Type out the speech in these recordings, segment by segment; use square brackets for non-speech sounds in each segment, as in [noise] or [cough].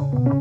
Türkiye'nin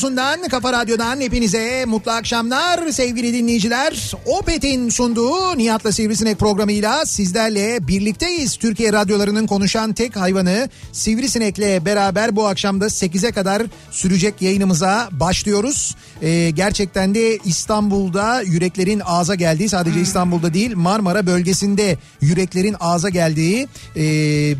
radyosundan, kafa radyodan hepinize mutlu akşamlar sevgili dinleyiciler. Opet'in sunduğu Nihat'la Sivrisinek programıyla sizlerle birlikteyiz. Türkiye radyolarının konuşan tek hayvanı Sivrisinek'le beraber bu akşamda 8'e kadar sürecek yayınımıza başlıyoruz. Ee, gerçekten de İstanbul'da yüreklerin ağza geldiği sadece İstanbul'da değil Marmara bölgesinde yüreklerin ağza geldiği e,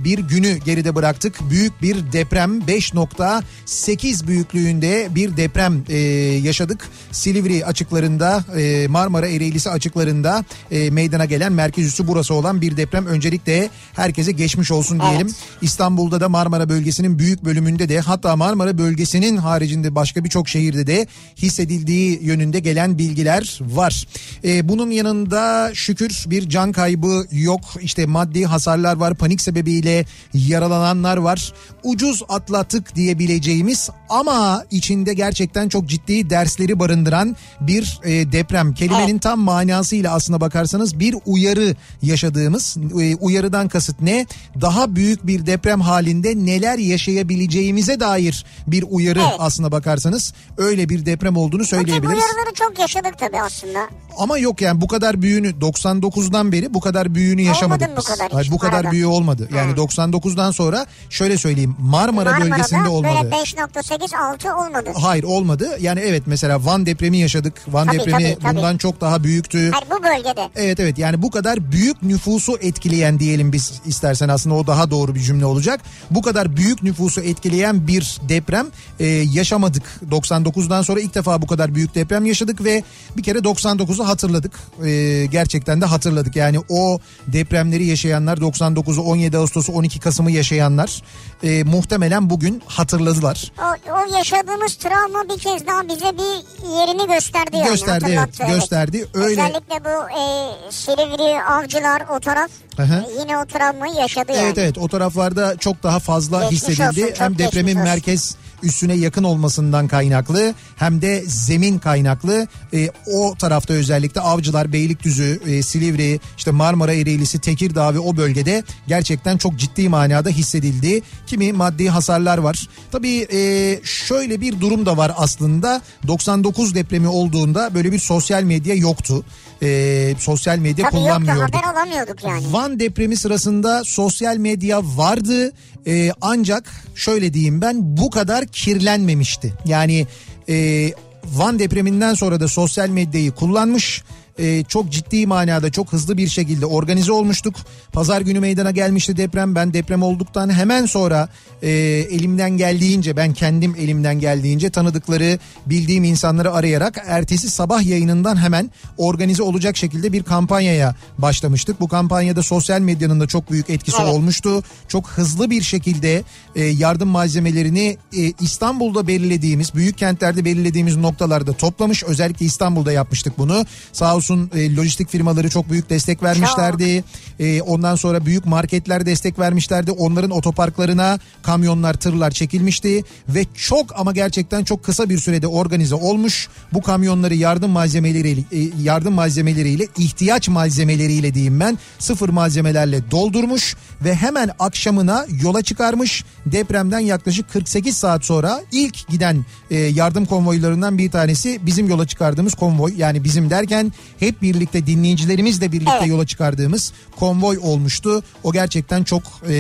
bir günü geride bıraktık. Büyük bir deprem 5.8 büyüklüğünde bir deprem e, yaşadık. Silivri açıklarında e, Marmara Ereğlisi açıklarında e, meydana gelen merkez üssü burası olan bir deprem. Öncelikle herkese geçmiş olsun diyelim. Evet. İstanbul'da da Marmara bölgesinin büyük bölümünde de hatta Marmara bölgesinin haricinde başka birçok şehirde de hissedildiği yönünde gelen bilgiler var. Ee, bunun yanında şükür bir can kaybı yok. İşte maddi hasarlar var. Panik sebebiyle yaralananlar var. Ucuz atlattık diyebileceğimiz ama içinde gerçekten çok ciddi dersleri barındıran bir e, deprem. Kelimenin tam manasıyla aslına bakarsanız bir uyarı yaşadığımız. E, uyarıdan kasıt ne? Daha büyük bir deprem halinde neler yaşayabileceğimize dair bir uyarı Evet. aslına bakarsanız öyle bir deprem olduğunu Bu söyleyebiliriz. uyarıları çok yaşadık tabii aslında. Ama yok yani bu kadar büyüğünü 99'dan beri bu kadar büyüğünü yaşamadık Olmadı mı bu biz. kadar Hayır, bu kadar arada? büyüğü olmadı. Yani Ha. 99'dan sonra şöyle söyleyeyim Marmara Marmara'da bölgesinde olmadı. böyle 5.8 6 olmadı. Hayır olmadı. Yani evet mesela Van depremi yaşadık. Van Tabii, depremi tabii, tabii. bundan çok daha büyüktü. Hayır bu bölgede. Evet evet yani bu kadar büyük nüfusu etkileyen diyelim biz istersen aslında o daha doğru bir cümle olacak. Bu kadar büyük nüfusu etkileyen bir deprem e, yaşamadık. 99'dan sonra ilk defa bu kadar büyük deprem yaşadık ve bir kere 99'u hatırladık. E, gerçekten de hatırladık. Yani o depremleri yaşayanlar 99'u 17 Ağustos'u 12 Kasım'ı yaşayanlar e, muhtemelen bugün hatırladılar. O, o yaşadığımız travma bir kez daha bize bir yerini gösterdi yani. Gösterdi, evet, gösterdi. Öyle- Özellikle bu e, Silivri, Avcılar o taraf hı. e, yine o travmayı yaşadı yani. Evet evet o taraflarda çok daha fazla Geçmiş hissedildi. olsun, hem depremin olsun. merkez üstüne yakın olmasından kaynaklı hem de zemin kaynaklı E, o tarafta özellikle Avcılar, Beylikdüzü, e, Silivri, işte Marmara Ereğlisi, Tekirdağ ve o bölgede gerçekten çok ciddi manada hissedildi. Kimi maddi hasarlar var. Tabii e, şöyle bir durum da var aslında. 99 depremi olduğunda böyle bir sosyal medya yoktu. E, sosyal medya Tabii kullanmıyorduk. haber alamıyorduk yani. Van depremi sırasında sosyal medya vardı Ee, ancak şöyle diyeyim ben bu kadar kirlenmemişti. Yani e, Van depreminden sonra da sosyal medyayı kullanmış e, çok ciddi manada çok hızlı bir şekilde organize olmuştuk. Pazar günü meydana gelmişti deprem. Ben deprem olduktan hemen sonra e, elimden geldiğince ben kendim elimden geldiğince tanıdıkları bildiğim insanları arayarak ertesi sabah yayınından hemen organize olacak şekilde bir kampanyaya başlamıştık. Bu kampanyada sosyal medyanın da çok büyük etkisi Evet. olmuştu. Çok hızlı bir şekilde e, yardım malzemelerini e, İstanbul'da belirlediğimiz, büyük kentlerde belirlediğimiz noktalarda toplamış. Özellikle İstanbul'da yapmıştık bunu. Sağ olsun e, lojistik firmaları çok büyük destek vermişlerdi. E, ondan sonra büyük marketler destek vermişlerdi. Onların otoparklarına kamyonlar, tırlar çekilmişti ve çok ama gerçekten çok kısa bir sürede organize olmuş. Bu kamyonları yardım malzemeleriyle e, yardım malzemeleriyle ihtiyaç malzemeleriyle diyeyim ben sıfır malzemelerle doldurmuş ve hemen akşamına yola çıkarmış. Depremden yaklaşık 48 saat sonra ilk giden e, yardım konvoylarından bir tanesi bizim yola çıkardığımız konvoy. Yani bizim derken hep birlikte dinleyicilerimizle birlikte Evet. yola çıkardığımız konvoy olmuştu. O gerçekten çok e,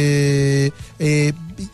e,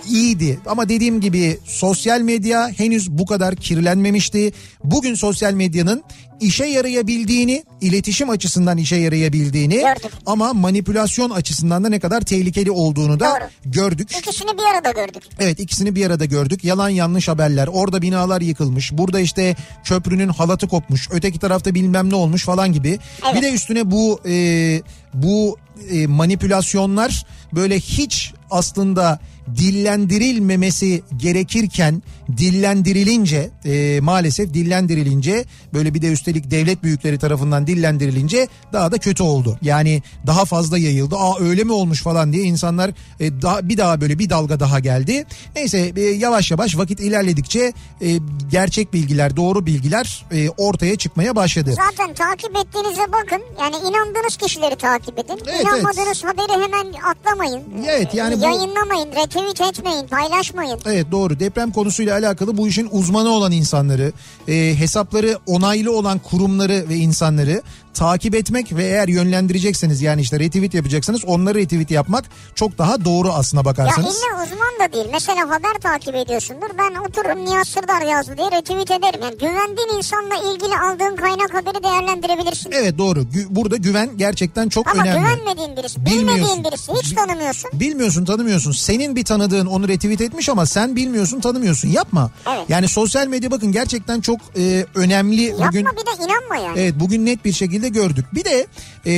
iyiydi. Ama dediğim gibi sosyal medya henüz bu kadar kirlenmemişti. Bugün sosyal medyanın işe yarayabildiğini, iletişim açısından işe yarayabildiğini Gördük. ama manipülasyon açısından da ne kadar tehlikeli olduğunu da Doğru. gördük. İkisini bir arada gördük. Evet ikisini bir arada gördük. Yalan yanlış haberler. Orada binalar yıkılmış. Burada işte köprünün halatı kopmuş. Öteki tarafta bilmem ne olmuş falan gibi. Evet. Bir de üstüne bu e, bu e, manipülasyonlar böyle hiç aslında dillendirilmemesi gerekirken dillendirilince e, maalesef dillendirilince böyle bir de üstelik devlet büyükleri tarafından dillendirilince daha da kötü oldu. Yani daha fazla yayıldı. Aa öyle mi olmuş falan diye insanlar e, daha bir daha böyle bir dalga daha geldi. Neyse e, yavaş yavaş vakit ilerledikçe e, gerçek bilgiler, doğru bilgiler e, ortaya çıkmaya başladı. Zaten takip ettiğinize bakın. Yani inandığınız kişileri takip edin. Evet, İnanmadığınız haberi hemen atlamayın. Evet, yani bu- Yayınlamayın, retweet etmeyin, paylaşmayın. Evet doğru deprem konusuyla alakalı bu işin uzmanı olan insanları, e, hesapları onaylı olan kurumları ve insanları takip etmek ve eğer yönlendirecekseniz yani işte retweet yapacaksanız onları retweet yapmak çok daha doğru aslına Ya bakarsanız. illa uzman da değil. Mesela haber takip ediyorsundur. Ben otururum Nihat Sırdar yazdı diye retweet ederim. Yani güvendiğin insanla ilgili aldığın kaynak haberi değerlendirebilirsin. Evet doğru Gü- burada güven gerçekten çok Ama önemli. güvenmediğin birisi, bilmediğin birisi, hiç tanımıyorsun. Bilmiyorsun tanımıyorsun. Senin bir tanıdığın onu retweet etmiş ama sen bilmiyorsun tanımıyorsun. Yapma. Evet. Yani sosyal medya bakın gerçekten çok e, önemli. Yapma Bugün bir de inanma yani. Evet bugün net bir şekilde gördük. Bir de e,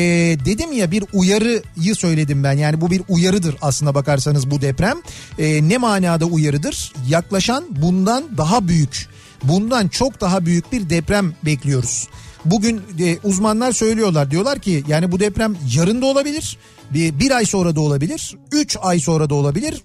dedim ya bir uyarıyı söyledim ben. Yani bu bir uyarıdır aslına bakarsanız bu deprem. E, ne manada uyarıdır? Yaklaşan bundan daha büyük, bundan çok daha büyük bir deprem bekliyoruz. Bugün e, uzmanlar söylüyorlar diyorlar ki yani bu deprem yarın da olabilir. Bir, bir ay sonra da olabilir, 3 ay sonra da olabilir,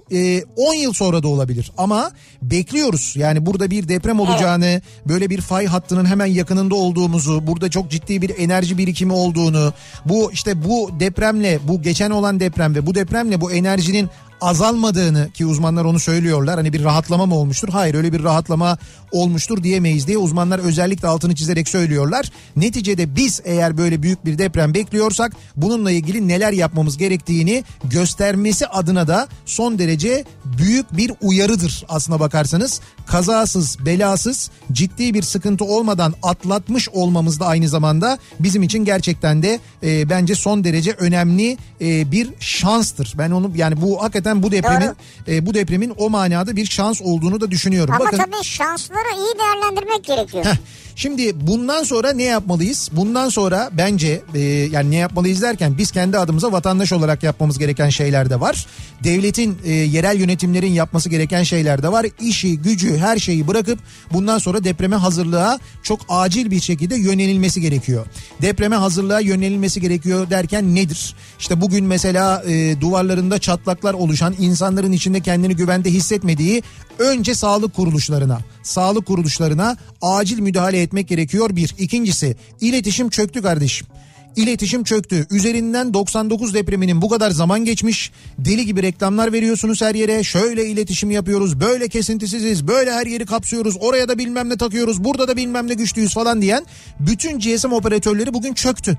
10 yıl sonra da olabilir. Ama bekliyoruz yani burada bir deprem olacağını, böyle bir fay hattının hemen yakınında olduğumuzu, burada çok ciddi bir enerji birikimi olduğunu, bu işte bu depremle, bu geçen olan deprem ve bu depremle bu enerjinin azalmadığını ki uzmanlar onu söylüyorlar. Hani bir rahatlama mı olmuştur? Hayır öyle bir rahatlama olmuştur diyemeyiz diye uzmanlar özellikle altını çizerek söylüyorlar. Neticede biz eğer böyle büyük bir deprem bekliyorsak bununla ilgili neler yapmamız gerektiğini göstermesi adına da son derece büyük bir uyarıdır aslına bakarsanız. Kazasız, belasız, ciddi bir sıkıntı olmadan atlatmış olmamız da aynı zamanda bizim için gerçekten de e, bence son derece önemli e, bir şanstır. Ben onu yani bu hakikaten bu depremin Doğru. e, bu depremin o manada bir şans olduğunu da düşünüyorum. Ama Bakın tabii şansları iyi değerlendirmek gerekiyor. Heh, Şimdi bundan sonra ne yapmalıyız? Bundan sonra bence e, yani ne yapmalıyız derken biz kendi adımıza vatandaş olarak yapmamız gereken şeyler de var. Devletin e, yerel yönetimlerin yapması gereken şeyler de var. İşi, gücü, her şeyi bırakıp bundan sonra depreme hazırlığa çok acil bir şekilde yönelilmesi gerekiyor. Depreme hazırlığa yönelilmesi gerekiyor derken nedir? İşte bugün mesela e, duvarlarında çatlaklar oluşan insanların içinde kendini güvende hissetmediği önce sağlık kuruluşlarına, sağlık kuruluşlarına acil müdahale etmek gerekiyor bir. İkincisi iletişim çöktü kardeşim. İletişim çöktü. Üzerinden 99 depreminin bu kadar zaman geçmiş. Deli gibi reklamlar veriyorsunuz her yere. Şöyle iletişim yapıyoruz. Böyle kesintisiziz. Böyle her yeri kapsıyoruz. Oraya da bilmem ne takıyoruz. Burada da bilmem ne güçlüyüz falan diyen bütün GSM operatörleri bugün çöktü.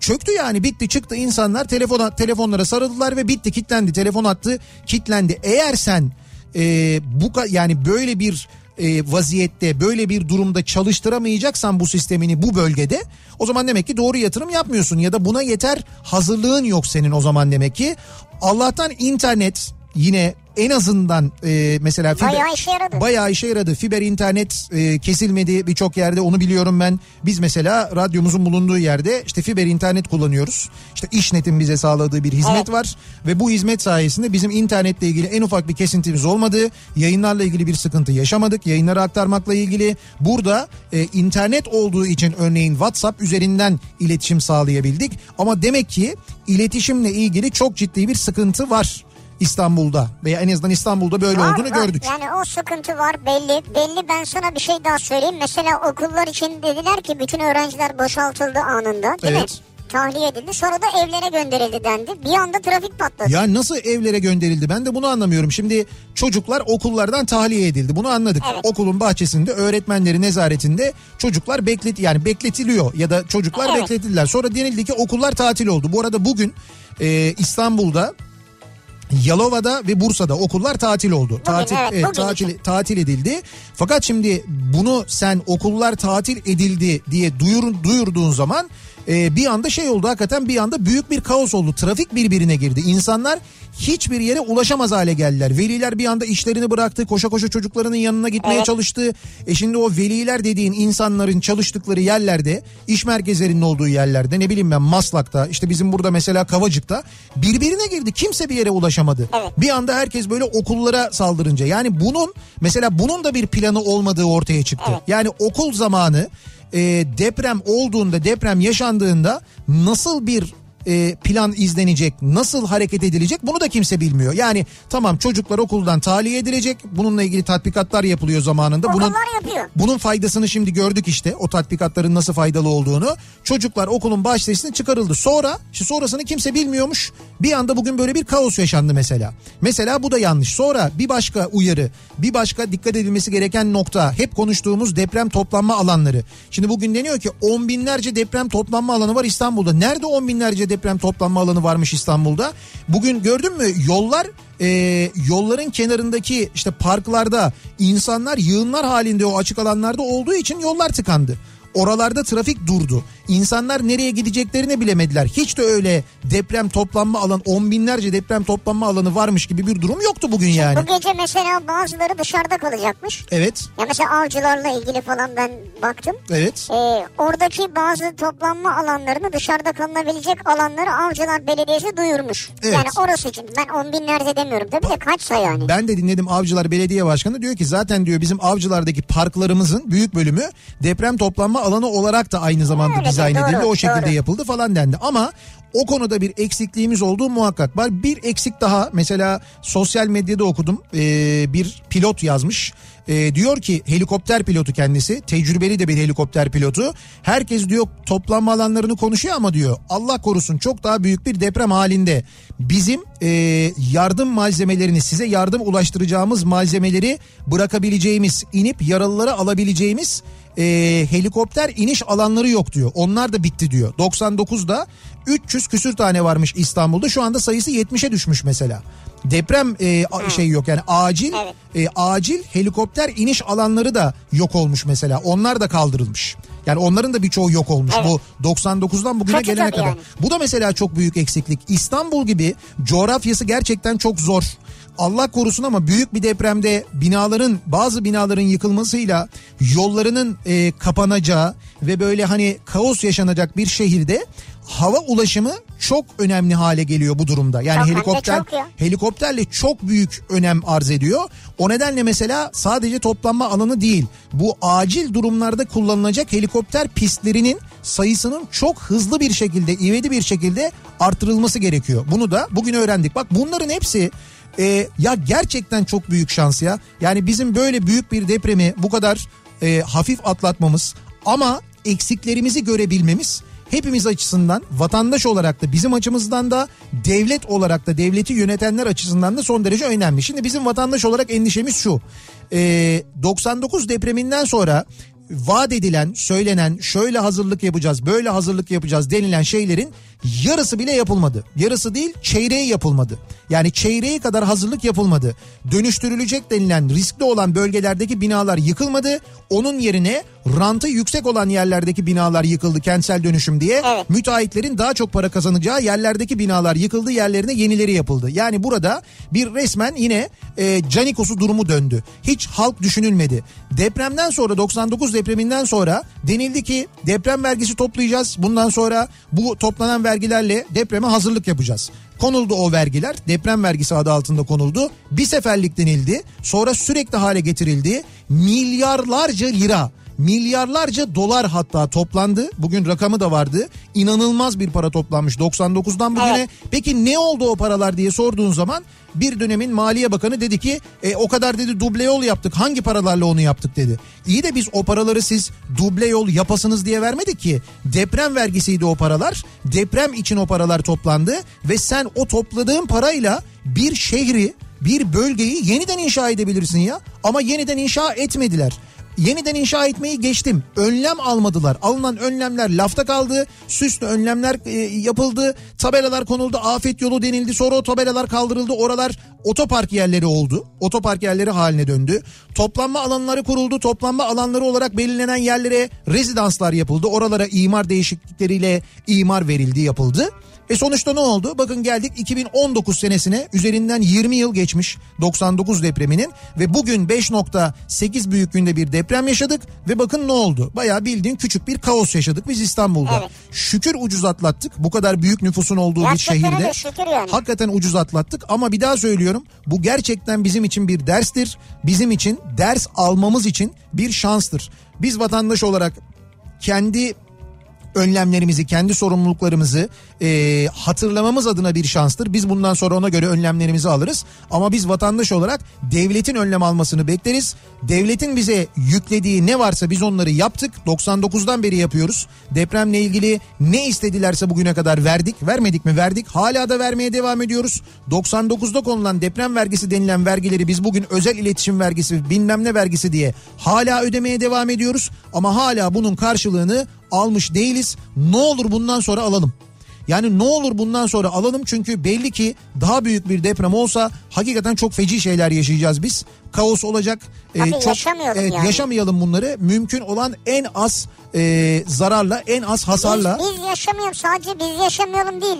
Çöktü yani bitti çıktı insanlar telefona telefonlara sarıldılar ve bitti kitlendi telefon attı kitlendi. Eğer sen e, bu yani böyle bir e, vaziyette böyle bir durumda çalıştıramayacaksan bu sistemini bu bölgede o zaman demek ki doğru yatırım yapmıyorsun ya da buna yeter hazırlığın yok senin o zaman demek ki. Allah'tan internet yine en azından e, mesela fiber, Bayağı işe yaradı. bayağı işe yaradı. Fiber internet e, kesilmedi birçok yerde onu biliyorum ben. Biz mesela radyomuzun bulunduğu yerde işte fiber internet kullanıyoruz. İşte İşnet'in bize sağladığı bir hizmet Evet. var ve bu hizmet sayesinde bizim internetle ilgili en ufak bir kesintimiz olmadı. Yayınlarla ilgili bir sıkıntı yaşamadık. Yayınları aktarmakla ilgili burada e, internet olduğu için örneğin WhatsApp üzerinden iletişim sağlayabildik. Ama demek ki iletişimle ilgili çok ciddi bir sıkıntı var. İstanbul'da veya en azından İstanbul'da böyle Var, olduğunu var. gördük. Yani o sıkıntı var belli. Belli ben sana bir şey daha söyleyeyim. Mesela okullar için dediler ki bütün öğrenciler boşaltıldı anında değil Evet. mi? Tahliye edildi. Sonra da evlere gönderildi dendi. Bir anda trafik patladı. Ya nasıl evlere gönderildi ben de bunu anlamıyorum. Şimdi çocuklar okullardan tahliye edildi. Bunu anladık. Evet. Okulun bahçesinde öğretmenleri nezaretinde çocuklar beklet yani bekletiliyor ya da çocuklar Evet. bekletildiler. Sonra denildi ki okullar tatil oldu. Bu arada bugün e, İstanbul'da Yalova'da ve Bursa'da okullar tatil oldu. Bugün, tatil evet, bugün tatil için. tatil edildi. Fakat şimdi bunu sen okullar tatil edildi diye duyur, duyurduğun zaman e, bir anda şey oldu hakikaten bir anda büyük bir kaos oldu. Trafik birbirine girdi. İnsanlar hiçbir yere ulaşamaz hale geldiler. Veliler bir anda işlerini bıraktı. Koşa koşa çocuklarının yanına gitmeye Evet. çalıştı. E şimdi o veliler dediğin insanların çalıştıkları yerlerde, iş merkezlerinin olduğu yerlerde ne bileyim ben Maslak'ta işte bizim burada mesela Kavacık'ta birbirine girdi. Kimse bir yere ulaşamadı. Evet. Bir anda herkes böyle okullara saldırınca yani bunun mesela bunun da bir planı olmadığı ortaya çıktı. Evet. Yani okul zamanı e, deprem olduğunda deprem yaşandığında nasıl bir e, plan izlenecek, nasıl hareket edilecek bunu da kimse bilmiyor. Yani tamam çocuklar okuldan tahliye edilecek. Bununla ilgili tatbikatlar yapılıyor zamanında. Bunun yapıyor. bunun faydasını şimdi gördük işte o tatbikatların nasıl faydalı olduğunu. Çocuklar okulun baş sesine çıkarıldı. Sonra işte sonrasını kimse bilmiyormuş. Bir anda bugün böyle bir kaos yaşandı mesela. Mesela bu da yanlış. Sonra bir başka uyarı, bir başka dikkat edilmesi gereken nokta hep konuştuğumuz deprem toplanma alanları. Şimdi bugün deniyor ki on binlerce deprem toplanma alanı var İstanbul'da. Nerede on binlerce deprem toplanma alanı varmış İstanbul'da? Bugün gördün mü yollar e, yolların kenarındaki işte parklarda insanlar yığınlar halinde o açık alanlarda olduğu için yollar tıkandı. Oralarda trafik durdu. İnsanlar nereye gideceklerini bilemediler. Hiç de öyle deprem toplanma alan on binlerce deprem toplanma alanı varmış gibi bir durum yoktu bugün yani. Bu gece mesela bazıları dışarıda kalacakmış. Evet, Ya mesela avcılarla ilgili falan ben baktım. evet. Ee, oradaki bazı toplanma alanlarını dışarıda kalınabilecek alanları Avcılar Belediyesi duyurmuş. Evet. Yani orası için ben on binlerce demiyorum tabii de kaçsa yani. Ben de dinledim Avcılar Belediye Başkanı diyor ki zaten diyor bizim avcılardaki parklarımızın büyük bölümü deprem toplanma alanı olarak da aynı zamanda Öyle dizayn doğru, edildi. O şekilde doğru. yapıldı falan dendi. Ama o konuda bir eksikliğimiz olduğu muhakkak var. Bir eksik daha mesela sosyal medyada okudum Ee, bir pilot yazmış. Ee, diyor ki helikopter pilotu kendisi tecrübeli de bir helikopter pilotu. Herkes diyor toplanma alanlarını konuşuyor ama diyor Allah korusun çok daha büyük bir deprem halinde bizim e, yardım malzemelerini size yardım ulaştıracağımız malzemeleri bırakabileceğimiz inip yaralıları alabileceğimiz e, helikopter iniş alanları yok diyor. Onlar da bitti diyor. 99'da 300 küsür tane varmış İstanbul'da şu anda sayısı 70'e düşmüş mesela. Deprem e, a- şey yok yani acil Evet. e, acil helikopter iniş alanları da yok olmuş mesela. Onlar da kaldırılmış. Yani onların da birçoğu yok olmuş. Evet. Bu 99'dan bugüne Kötü gelene kadar. yani. Bu da mesela çok büyük eksiklik. İstanbul gibi coğrafyası gerçekten çok zor. Allah korusun ama büyük bir depremde binaların bazı binaların yıkılmasıyla yollarının e, kapanacağı ve böyle hani kaos yaşanacak bir şehirde hava ulaşımı çok önemli hale geliyor bu durumda. Yani Çok, helikopter çok ya. helikopterle çok büyük önem arz ediyor. O nedenle mesela sadece toplanma alanı değil bu acil durumlarda kullanılacak helikopter pistlerinin sayısının çok hızlı bir şekilde ivedi bir şekilde artırılması gerekiyor. Bunu da bugün öğrendik. Bak bunların hepsi e, ya gerçekten çok büyük şans ya. Yani bizim böyle büyük bir depremi bu kadar e, hafif atlatmamız ama eksiklerimizi görebilmemiz hepimiz açısından vatandaş olarak da bizim açımızdan da devlet olarak da devleti yönetenler açısından da son derece önemli. Şimdi bizim vatandaş olarak endişemiz şu. Ee, 99 depreminden sonra vaat edilen, söylenen şöyle hazırlık yapacağız, böyle hazırlık yapacağız denilen şeylerin yarısı bile yapılmadı. Yarısı değil çeyreği yapılmadı. Yani çeyreği kadar hazırlık yapılmadı. Dönüştürülecek denilen riskli olan bölgelerdeki binalar yıkılmadı. Onun yerine rantı yüksek olan yerlerdeki binalar yıkıldı kentsel dönüşüm diye. Evet. Müteahhitlerin daha çok para kazanacağı yerlerdeki binalar yıkıldı yerlerine yenileri yapıldı. Yani burada bir resmen yine e, canikosu durumu döndü. Hiç halk düşünülmedi. Depremden sonra 99 depreminden sonra denildi ki deprem vergisi toplayacağız. Bundan sonra bu toplanan vergilerle depreme hazırlık yapacağız. Konuldu o vergiler deprem vergisi adı altında konuldu. Bir seferlik denildi sonra sürekli hale getirildi. Milyarlarca lira milyarlarca dolar hatta toplandı. Bugün rakamı da vardı. İnanılmaz bir para toplanmış 99'dan bugüne. Evet. Peki ne oldu o paralar diye sorduğun zaman bir dönemin Maliye Bakanı dedi ki e, o kadar dedi duble yol yaptık. Hangi paralarla onu yaptık dedi. İyi de biz o paraları siz duble yol yapasınız diye vermedik ki. Deprem vergisiydi o paralar. Deprem için o paralar toplandı ve sen o topladığın parayla bir şehri bir bölgeyi yeniden inşa edebilirsin ya. Ama yeniden inşa etmediler. Yeniden inşa etmeyi geçtim. Önlem almadılar. Alınan önlemler lafta kaldı. Süslü önlemler e, yapıldı. Tabelalar konuldu. Afet yolu denildi. Sonra o tabelalar kaldırıldı. Oralar otopark yerleri oldu. Otopark yerleri haline döndü. Toplanma alanları kuruldu. Toplanma alanları olarak belirlenen yerlere rezidanslar yapıldı. Oralara imar değişiklikleriyle imar verildi, yapıldı. E sonuçta ne oldu? Bakın geldik 2019 senesine üzerinden 20 yıl geçmiş 99 depreminin ve bugün 5.8 büyüklüğünde bir deprem yaşadık ve bakın ne oldu? Bayağı bildiğin küçük bir kaos yaşadık biz İstanbul'da. Evet. Şükür ucuz atlattık bu kadar büyük nüfusun olduğu bir Gerçekten şehirde. öyle, şükür yani. Hakikaten ucuz atlattık ama bir daha söylüyorum bu gerçekten bizim için bir derstir. Bizim için ders almamız için bir şanstır. Biz vatandaş olarak kendi önlemlerimizi, kendi sorumluluklarımızı e, hatırlamamız adına bir şanstır. Biz bundan sonra ona göre önlemlerimizi alırız. Ama biz vatandaş olarak devletin önlem almasını bekleriz. Devletin bize yüklediği ne varsa biz onları yaptık. 99'dan beri yapıyoruz. Depremle ilgili ne istedilerse bugüne kadar verdik. Vermedik mi? Verdik. Hala da vermeye devam ediyoruz. 99'da konulan deprem vergisi denilen vergileri biz bugün özel iletişim vergisi bilmem ne vergisi diye hala ödemeye devam ediyoruz. Ama hala bunun karşılığını almış değiliz. Ne olur bundan sonra alalım. Yani ne olur bundan sonra alalım çünkü belli ki daha büyük bir deprem olsa hakikaten çok feci şeyler yaşayacağız biz. Kaos olacak. Tabii çok, yaşamayalım evet, yani. Yaşamayalım bunları. Mümkün olan en az e, zararla, en az hasarla. Biz, biz yaşamayalım sadece biz yaşamayalım değil.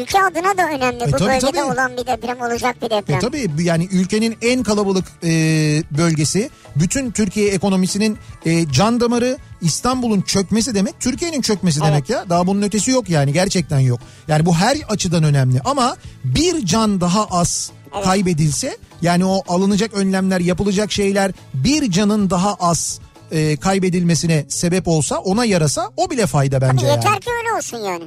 Ülke adına da önemli. E, Bu tabii, bölgede tabii. olan bir deprem olacak bir deprem. E tabii yani ülkenin en kalabalık e, bölgesi, bütün Türkiye ekonomisinin e, can damarı, İstanbul'un çökmesi demek, Türkiye'nin çökmesi Evet. demek ya. Daha bunun ötesi yok yani gerçekten yok. Yani bu her açıdan önemli ama bir can daha az kaybedilse yani o alınacak önlemler, yapılacak şeyler bir canın daha az e, kaybedilmesine sebep olsa, ona yarasa o bile fayda bence yani. Yeter ki öyle olsun yani.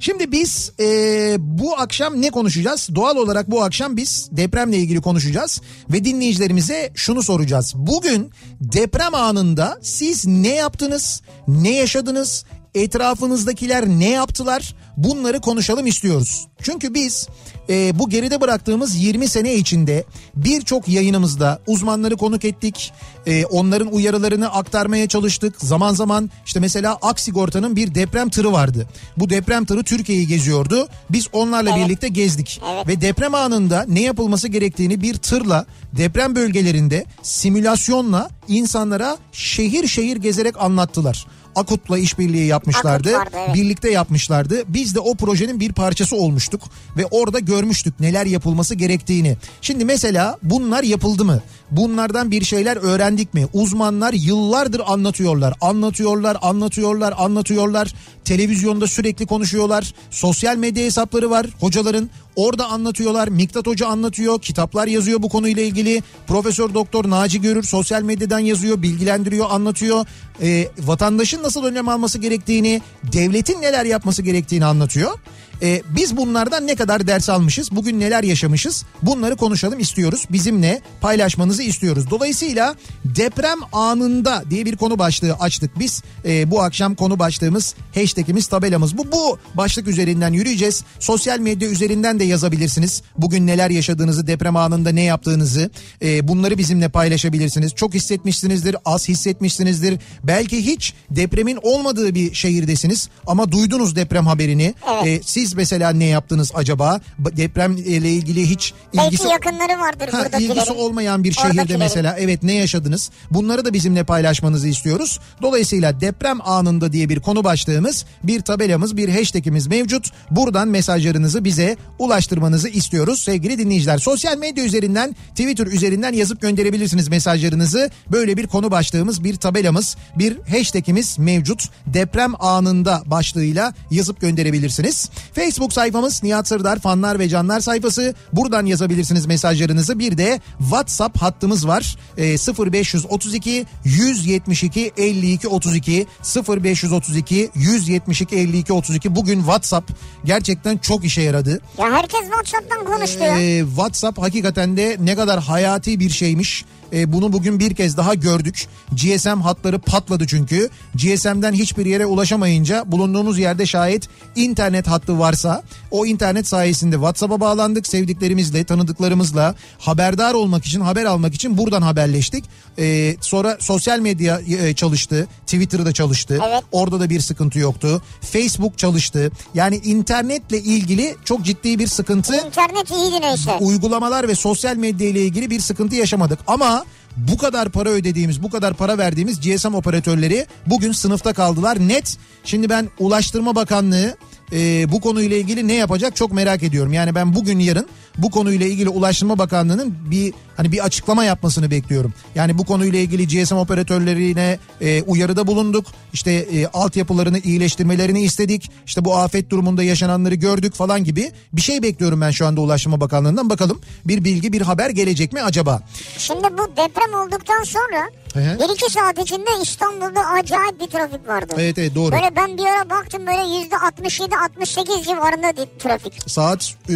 Şimdi biz e, bu akşam ne konuşacağız? Doğal olarak bu akşam biz depremle ilgili konuşacağız ve dinleyicilerimize şunu soracağız. Bugün deprem anında siz ne yaptınız? Ne yaşadınız? Etrafınızdakiler ne yaptılar? Bunları konuşalım istiyoruz. Çünkü biz e, bu geride bıraktığımız 20 sene içinde birçok yayınımızda uzmanları konuk ettik. E, onların uyarılarını aktarmaya çalıştık. Zaman zaman işte mesela Aksigorta'nın bir deprem tırı vardı. Bu deprem tırı Türkiye'yi geziyordu. Biz onlarla Evet. birlikte gezdik. Evet. Ve deprem anında ne yapılması gerektiğini bir tırla deprem bölgelerinde simülasyonla insanlara şehir şehir gezerek anlattılar. Akut'la işbirliği yapmışlardı. Akut vardı, evet. Birlikte yapmışlardı. Biz de o projenin bir parçası olmuştuk ve orada görmüştük neler yapılması gerektiğini. Şimdi mesela bunlar yapıldı mı? Bunlardan bir şeyler öğrendik mi? Uzmanlar yıllardır anlatıyorlar. Anlatıyorlar, anlatıyorlar, anlatıyorlar. Televizyonda sürekli konuşuyorlar. Sosyal medya hesapları var hocaların. Orada anlatıyorlar. Miktat Hoca anlatıyor. Kitaplar yazıyor bu konuyla ilgili. Profesör Doktor Naci Görür sosyal medyadan yazıyor, bilgilendiriyor, anlatıyor. Ee, vatandaşın nasıl önlem alması gerektiğini, devletin neler yapması gerektiğini anlatıyor. Ee, biz bunlardan ne kadar ders almışız, bugün neler yaşamışız bunları konuşalım istiyoruz. Bizimle paylaşmanızı istiyoruz. Dolayısıyla deprem anında diye bir konu başlığı açtık biz. Ee, bu akşam konu başlığımız, hashtagimiz, tabelamız bu. Bu başlık üzerinden yürüyeceğiz. Sosyal medya üzerinden de yazabilirsiniz. Bugün neler yaşadığınızı, deprem anında ne yaptığınızı e, bunları bizimle paylaşabilirsiniz. Çok hissetmişsinizdir, az hissetmişsinizdir. Belki hiç depremin olmadığı bir şehirdesiniz ama duydunuz deprem haberini. Evet. E, siz mesela ne yaptınız acaba? Ba- Depremle ilgili hiç ilgisi Belki yakınları vardır Ha, ilgisi olmayan bir şehirde Oradakilerin. mesela evet ne yaşadınız? Bunları da bizimle paylaşmanızı istiyoruz. Dolayısıyla deprem anında diye bir konu başlığımız, bir tabelamız, bir hashtagimiz mevcut. Buradan mesajlarınızı bize ulaştırmanızı istiyoruz sevgili dinleyiciler. Sosyal medya üzerinden, Twitter üzerinden yazıp gönderebilirsiniz mesajlarınızı. Böyle bir konu başlığımız, bir tabelamız, bir hashtagimiz mevcut. Deprem anında başlığıyla yazıp gönderebilirsiniz. Facebook sayfamız Nihat Sırdar fanlar ve canlar sayfası. Buradan yazabilirsiniz mesajlarınızı. Bir de WhatsApp hattımız var. Ee, 0532 172 52 32 0532 172 52 32 bugün WhatsApp gerçekten çok işe yaradı. Ya Herkes WhatsApp'tan konuşuyor. Ee, WhatsApp hakikaten de ne kadar hayati bir şeymiş. Ee, bunu bugün bir kez daha gördük. GSM hatları patladı çünkü. GSM'den hiçbir yere ulaşamayınca bulunduğumuz yerde şayet internet hattı varsa o internet sayesinde WhatsApp'a bağlandık. Sevdiklerimizle, tanıdıklarımızla haberdar olmak için, haber almak için buradan haberleştik. Ee, sonra sosyal medya e, çalıştı. Twitter'da çalıştı. Evet. Orada da bir sıkıntı yoktu. Facebook çalıştı. Yani internetle ilgili çok ciddi bir sıkıntı İnternet iyiydi neyse. uygulamalar ve sosyal medya ile ilgili bir sıkıntı yaşamadık. Ama bu kadar para ödediğimiz, bu kadar para verdiğimiz GSM operatörleri bugün sınıfta kaldılar net. Şimdi ben Ulaştırma Bakanlığı e, bu konuyla ilgili ne yapacak çok merak ediyorum. Yani ben bugün yarın bu konuyla ilgili Ulaştırma Bakanlığı'nın bir hani bir açıklama yapmasını bekliyorum. Yani bu konuyla ilgili GSM operatörlerine e, uyarıda bulunduk. İşte e, altyapılarını iyileştirmelerini istedik. İşte bu afet durumunda yaşananları gördük falan gibi bir şey bekliyorum ben şu anda Ulaştırma Bakanlığı'ndan. Bakalım bir bilgi bir haber gelecek mi acaba? Şimdi bu deprem olduktan sonra hı. bir iki saat içinde İstanbul'da acayip bir trafik vardı. Evet evet doğru. Böyle ben bir ara baktım böyle yüzde 67-68 civarında trafik Saat e,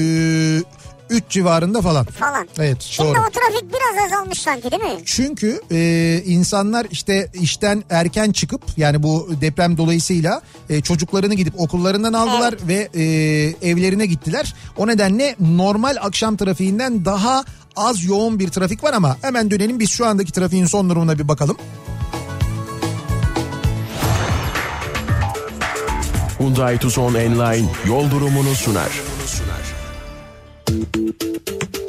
3 civarında falan. falan. Evet Şimdi doğru. o trafik biraz azalmış sanki değil mi? Çünkü e, insanlar işte işten erken çıkıp yani bu deprem dolayısıyla e, çocuklarını gidip okullarından aldılar ve e, evlerine gittiler. O nedenle normal akşam trafiğinden daha az yoğun bir trafik var ama hemen dönelim biz şu andaki trafiğin son durumuna bir bakalım. Hyundai Tucson Enline yol durumunu sunar. Thank you.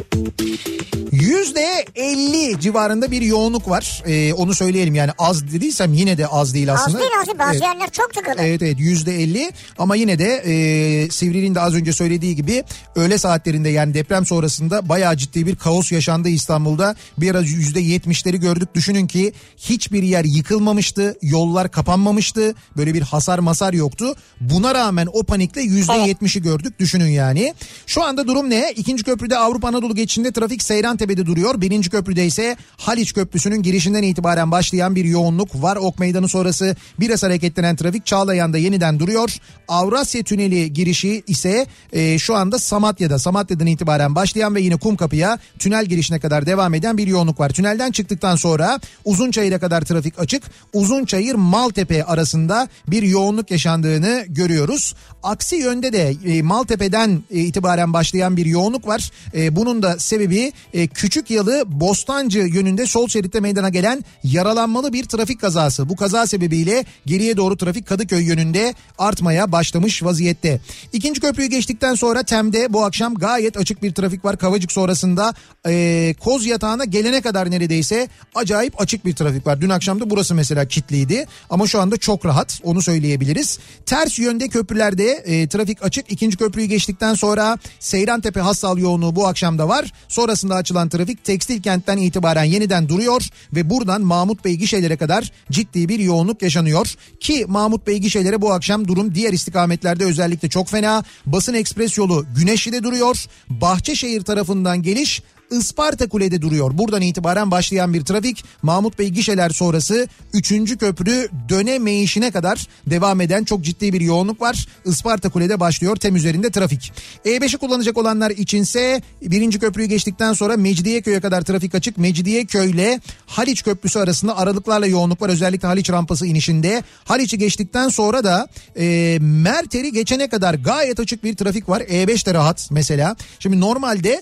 Yüzde 50 civarında bir yoğunluk var. E, onu söyleyelim yani az dediysem yine de az değil Az aslında. değil az değil bazı Evet. yerler çok tıkalı. Evet evet yüzde elli ama yine de e, Sivri'nin de az önce söylediği gibi öğle saatlerinde yani deprem sonrasında bayağı ciddi bir kaos yaşandı İstanbul'da. Bir ara yüzde yetmişleri gördük düşünün ki hiçbir yer yıkılmamıştı yollar kapanmamıştı böyle bir hasar masar yoktu. Buna rağmen o panikle yüzde yetmişi gördük düşünün yani. Şu anda durum ne? İkinci köprüde Avrupa Anadolu geçişinde trafik Seyrantepe'de duruyor. Birinci köprüde ise Haliç Köprüsü'nün girişinden itibaren başlayan bir yoğunluk var. Ok Meydanı sonrası biraz hareketlenen trafik Çağlayan'da yeniden duruyor. Avrasya Tüneli girişi ise e, şu anda Samatya'da. Samatya'dan itibaren başlayan ve yine Kumkapı'ya tünel girişine kadar devam eden bir yoğunluk var. Tünelden çıktıktan sonra Uzunçayır'a kadar trafik açık. Uzunçayır Maltepe arasında bir yoğunluk yaşandığını görüyoruz. Aksi yönde de e, Maltepe'den e, itibaren başlayan bir yoğunluk var. E, bunun da sebebi e, Küçük Yalı Bostancı yönünde sol şeritte meydana gelen yaralanmalı bir trafik kazası. Bu kaza sebebiyle geriye doğru trafik Kadıköy yönünde artmaya başlamış vaziyette. İkinci köprüyü geçtikten sonra Tem'de bu akşam gayet açık bir trafik var. Kavacık sonrasında e, Koz Yatağı'na gelene kadar neredeyse acayip açık bir trafik var. Dün akşam da burası mesela kilitliydi ama şu anda çok rahat onu söyleyebiliriz. Ters yönde köprülerde e, trafik açık. İkinci köprüyü geçtikten sonra Seyrantepe Hassal yoğunluğu bu akşam da var. Sonrasında açılan trafik Tekstil kentten itibaren yeniden duruyor ve buradan Mahmut Bey gişelere kadar ciddi bir yoğunluk yaşanıyor. Ki Mahmut Bey gişelere bu akşam durum diğer istikametlerde özellikle çok fena. Basın Ekspres yolu Güneşli'de duruyor. Bahçeşehir tarafından geliş Isparta Kule'de duruyor. Buradan itibaren başlayan bir trafik Mahmut Bey gişeler sonrası 3. köprü dönemeyişine kadar devam eden çok ciddi bir yoğunluk var. Isparta Kule'de başlıyor tem üzerinde trafik. E5'i kullanacak olanlar içinse 1. köprüyü geçtikten sonra Mecidiyeköy'e kadar trafik açık. Mecidiyeköy ile Haliç Köprüsü arasında aralıklarla yoğunluk var. Özellikle Haliç rampası inişinde. Haliç'i geçtikten sonra da e, Merter'i geçene kadar gayet açık bir trafik var. E5 de rahat mesela. Şimdi normalde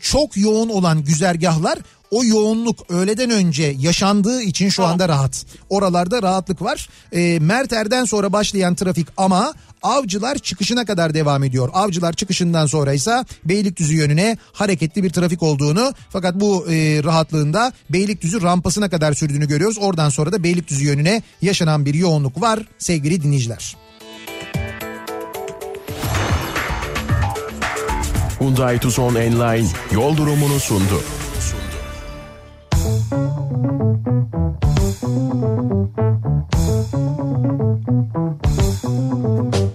çok yoğun olan güzergahlar o yoğunluk öğleden önce yaşandığı için şu anda rahat. Oralarda rahatlık var. E, Merter'den sonra başlayan trafik ama Avcılar çıkışına kadar devam ediyor. Avcılar çıkışından sonra ise Beylikdüzü yönüne hareketli bir trafik olduğunu fakat bu e, rahatlığında Beylikdüzü rampasına kadar sürdüğünü görüyoruz. Oradan sonra da Beylikdüzü yönüne yaşanan bir yoğunluk var sevgili dinleyiciler. Hyundai Tucson Enline yol durumunu sundu. Kafa Radyo'da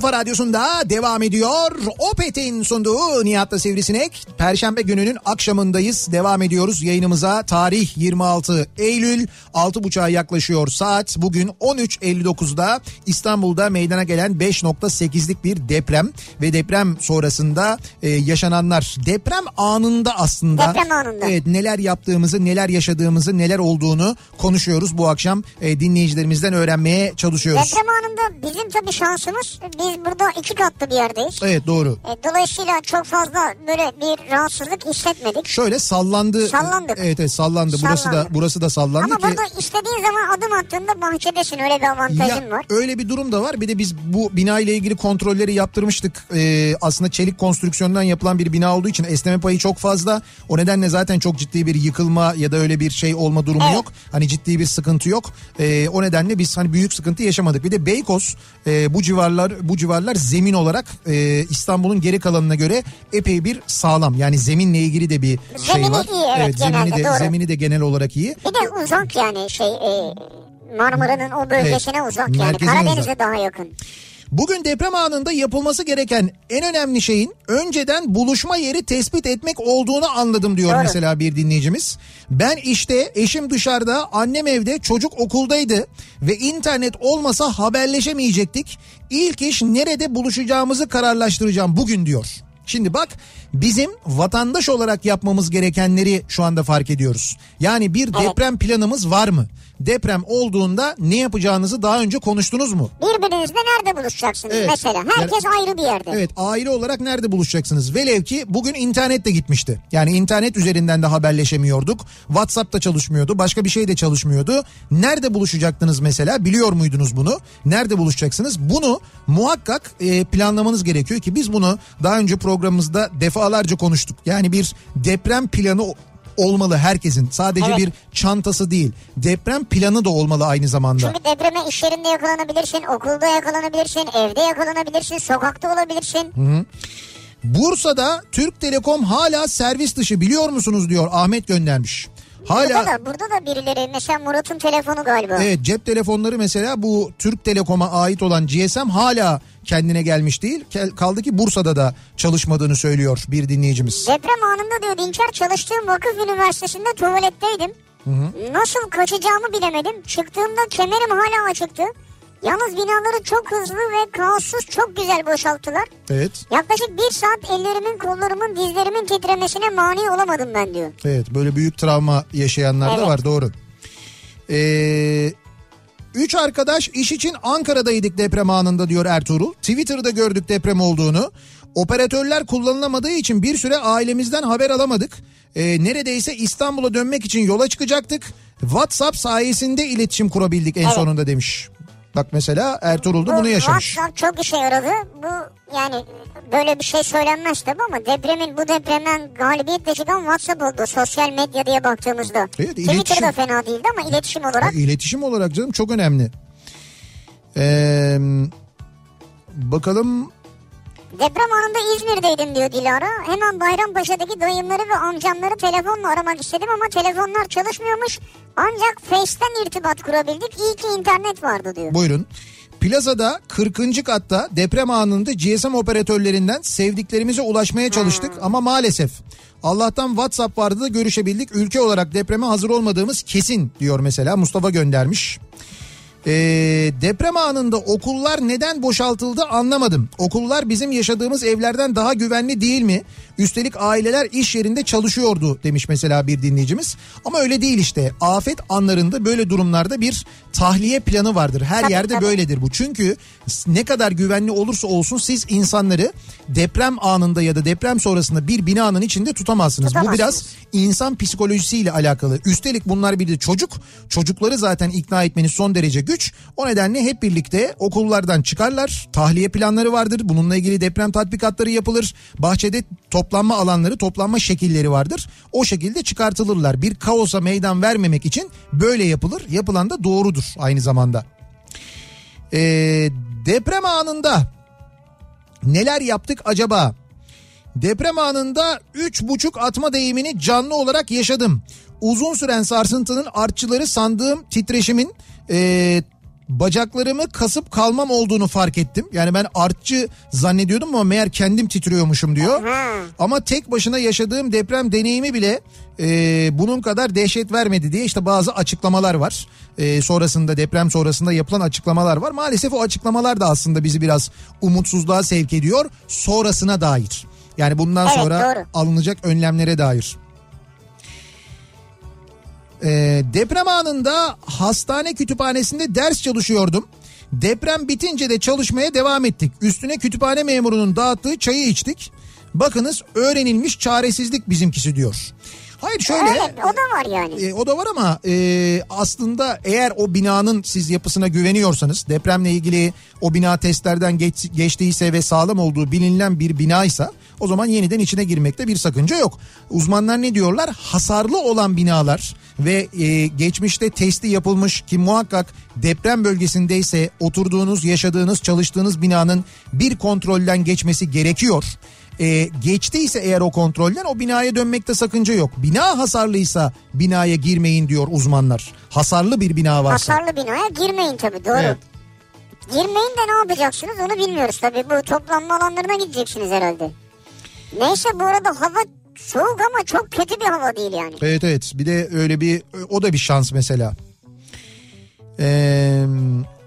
kafa Radyosu'nda devam ediyor. Opet'in sunduğu Nihat'la Sivrisinek. Perşembe gününün akşamındayız. Devam ediyoruz yayınımıza. Tarih 26 Eylül 6.30'a yaklaşıyor saat. Bugün 13.59'da İstanbul'da meydana gelen 5.8'lik bir deprem ve deprem sonrasında e, yaşananlar. Deprem anında aslında. Deprem anında. Evet neler yaptığımızı, neler yaşadığımızı, neler olduğunu konuşuyoruz bu akşam. E, dinleyicilerimizden öğrenmeye çalışıyoruz. Deprem anında bizim tabii şansımız biz burada iki katlı bir yerdeyiz. Evet doğru. E, dolayısıyla çok fazla böyle bir rahatsızlık hissetmedik. Şöyle sallandı. Sallandık. Evet evet sallandı. Burası da Sallandı. burası da sallandı Ama ki. burada istediğin zaman adım attığında bahçedesin öyle bir avantajın Ya, var. öyle bir durum da var. Bir de biz bu bina ile ilgili kontrolleri yaptırmıştık. Ee, aslında çelik konstrüksiyondan yapılan bir bina olduğu için esneme payı çok fazla. O nedenle zaten çok ciddi bir yıkılma ya da öyle bir şey olma durumu Evet. yok. Hani ciddi bir sıkıntı yok. Ee, o nedenle biz hani büyük sıkıntı yaşamadık. Bir de Beykoz e, bu civarlar bu civarlar zemin olarak e, İstanbul'un geri kalanına göre epey bir sağlam. Yani zeminle ilgili de bir şey Zemini var. iyi, evet, zemini genelde, de doğru. zemini de genel olarak iyi. Bir de uzak yani şey e, Marmara'nın o bölgesine uzak yani Karadeniz'e daha yakın. Bugün deprem anında yapılması gereken en önemli şeyin önceden buluşma yeri tespit etmek olduğunu anladım diyor Doğru. mesela bir dinleyicimiz. Ben işte eşim dışarıda, annem evde, çocuk okuldaydı ve internet olmasa haberleşemeyecektik. İlk iş nerede buluşacağımızı kararlaştıracağım bugün diyor. Şimdi bak bizim vatandaş olarak yapmamız gerekenleri şu anda fark ediyoruz. Yani bir deprem planımız var mı? Deprem olduğunda ne yapacağınızı daha önce konuştunuz mu? Birbirinizle nerede buluşacaksınız Evet. mesela? Herkes ayrı bir yerde. Evet aile olarak nerede buluşacaksınız? Velev ki bugün internet de gitmişti. Yani internet üzerinden de haberleşemiyorduk. WhatsApp da çalışmıyordu. Başka bir şey de çalışmıyordu. Nerede buluşacaktınız mesela? Biliyor muydunuz bunu? Nerede buluşacaksınız? Bunu muhakkak e, planlamanız gerekiyor ki biz bunu daha önce programımızda defalarca konuştuk. Yani bir deprem planı olmalı herkesin. Sadece Evet. bir çantası değil. Deprem planı da olmalı aynı zamanda. Çünkü depreme iş yerinde yakalanabilirsin, okulda yakalanabilirsin, evde yakalanabilirsin, sokakta olabilirsin. Bursa'da Türk Telekom hala servis dışı biliyor musunuz diyor Ahmet göndermiş. Hala Burada da, burada da birileri mesela Murat'ın telefonu galiba. evet cep telefonları mesela bu Türk Telekom'a ait olan GSM hala kendine gelmiş değil. Kaldı ki Bursa'da da çalışmadığını söylüyor bir dinleyicimiz. Deprem anında diyor Dinçer çalıştığım vakıf üniversitesinde tuvaletteydim. Nasıl kaçacağımı bilemedim. Çıktığımda kemerim hala açıktı. Yalnız binaları çok hızlı ve kaossuz çok güzel boşalttılar. Evet. Yaklaşık bir saat ellerimin, kollarımın, dizlerimin titremesine mani olamadım ben diyor. Evet böyle büyük travma yaşayanlar da Evet. var doğru. Ee, üç arkadaş iş için Ankara'daydık deprem anında diyor Ertuğrul. Twitter'da gördük deprem olduğunu. Operatörler kullanılamadığı için bir süre ailemizden haber alamadık. Ee, neredeyse İstanbul'a dönmek için yola çıkacaktık. WhatsApp sayesinde iletişim kurabildik en Evet. sonunda demiş. Bak mesela Ertuğrul da bunu yaşamış. WhatsApp çok işe yaradı. Bu yani böyle bir şey söylenmez tabii ama depremin bu depremden galibiyetle çıkan WhatsApp oldu. Sosyal medya diye baktığımızda. Evet, iletişim- da fena değildi ama iletişim olarak. İletişim olarak canım çok önemli. Ee, bakalım Deprem anında İzmir'deydim diyor Dilara. Hemen Bayrampaşa'daki dayımları ve amcamları telefonla aramak istedim ama telefonlar çalışmıyormuş. Ancak Face'ten irtibat kurabildik. İyi ki internet vardı diyor. Buyurun. Plazada 40. katta deprem anında GSM operatörlerinden sevdiklerimize ulaşmaya çalıştık ama maalesef Allah'tan WhatsApp vardı da görüşebildik. Ülke olarak depreme hazır olmadığımız kesin diyor mesela Mustafa göndermiş. Ee, deprem anında okullar neden boşaltıldı anlamadım. Okullar bizim yaşadığımız evlerden daha güvenli değil mi? Üstelik aileler iş yerinde çalışıyordu demiş mesela bir dinleyicimiz. Ama öyle değil işte. Afet anlarında böyle durumlarda bir tahliye planı vardır. Her Tabii, yerde tabii. böyledir bu. Çünkü ne kadar güvenli olursa olsun siz insanları deprem anında ya da deprem sonrasında bir binanın içinde tutamazsınız. Bu biraz insan psikolojisiyle alakalı. Üstelik bunlar bir de çocuk. Çocukları zaten ikna etmeniz son derece güç. O nedenle hep birlikte okullardan çıkarlar. Tahliye planları vardır. Bununla ilgili deprem tatbikatları yapılır. Bahçede toplanma alanları, toplanma şekilleri vardır. O şekilde çıkartılırlar. Bir kaosa meydan vermemek için böyle yapılır. Yapılan da doğrudur aynı zamanda. Ee, deprem anında neler yaptık acaba? Deprem anında üç buçuk atma deyimini canlı olarak yaşadım. Uzun süren sarsıntının artçıları sandığım titreşimin e, bacaklarımı kasıp kalmam olduğunu fark ettim. Yani ben artçı zannediyordum ama meğer kendim titriyormuşum diyor. Ama tek başına yaşadığım deprem deneyimi bile e, bunun kadar dehşet vermedi diye işte bazı açıklamalar var. E, sonrasında deprem sonrasında yapılan açıklamalar var. Maalesef o açıklamalar da aslında bizi biraz umutsuzluğa sevk ediyor sonrasına dair. Yani bundan Evet, sonra doğru. alınacak önlemlere dair. Ee, deprem anında hastane kütüphanesinde ders çalışıyordum. Deprem bitince de çalışmaya devam ettik. Üstüne kütüphane memurunun dağıttığı çayı içtik. Bakınız öğrenilmiş çaresizlik bizimkisi diyor. Hayır şöyle. Evet o da var yani. E, o da var ama e, aslında eğer o binanın siz yapısına güveniyorsanız depremle ilgili o bina testlerden geç, geçtiyse ve sağlam olduğu bilinilen bir binaysa o zaman yeniden içine girmekte bir sakınca yok. Uzmanlar ne diyorlar? Hasarlı olan binalar ve e, geçmişte testi yapılmış ki muhakkak deprem bölgesindeyse oturduğunuz, yaşadığınız, çalıştığınız binanın bir kontrolden geçmesi gerekiyor e, geçtiyse eğer o kontrolden o binaya dönmekte sakınca yok. Bina hasarlıysa binaya girmeyin diyor uzmanlar. Hasarlı bir bina varsa. Hasarlı binaya girmeyin tabii doğru. Evet. Girmeyin de ne yapacaksınız onu bilmiyoruz tabii. Bu toplanma alanlarına gideceksiniz herhalde. Neyse bu arada hava soğuk ama çok kötü bir hava değil yani. Evet evet bir de öyle bir o da bir şans mesela. Ee,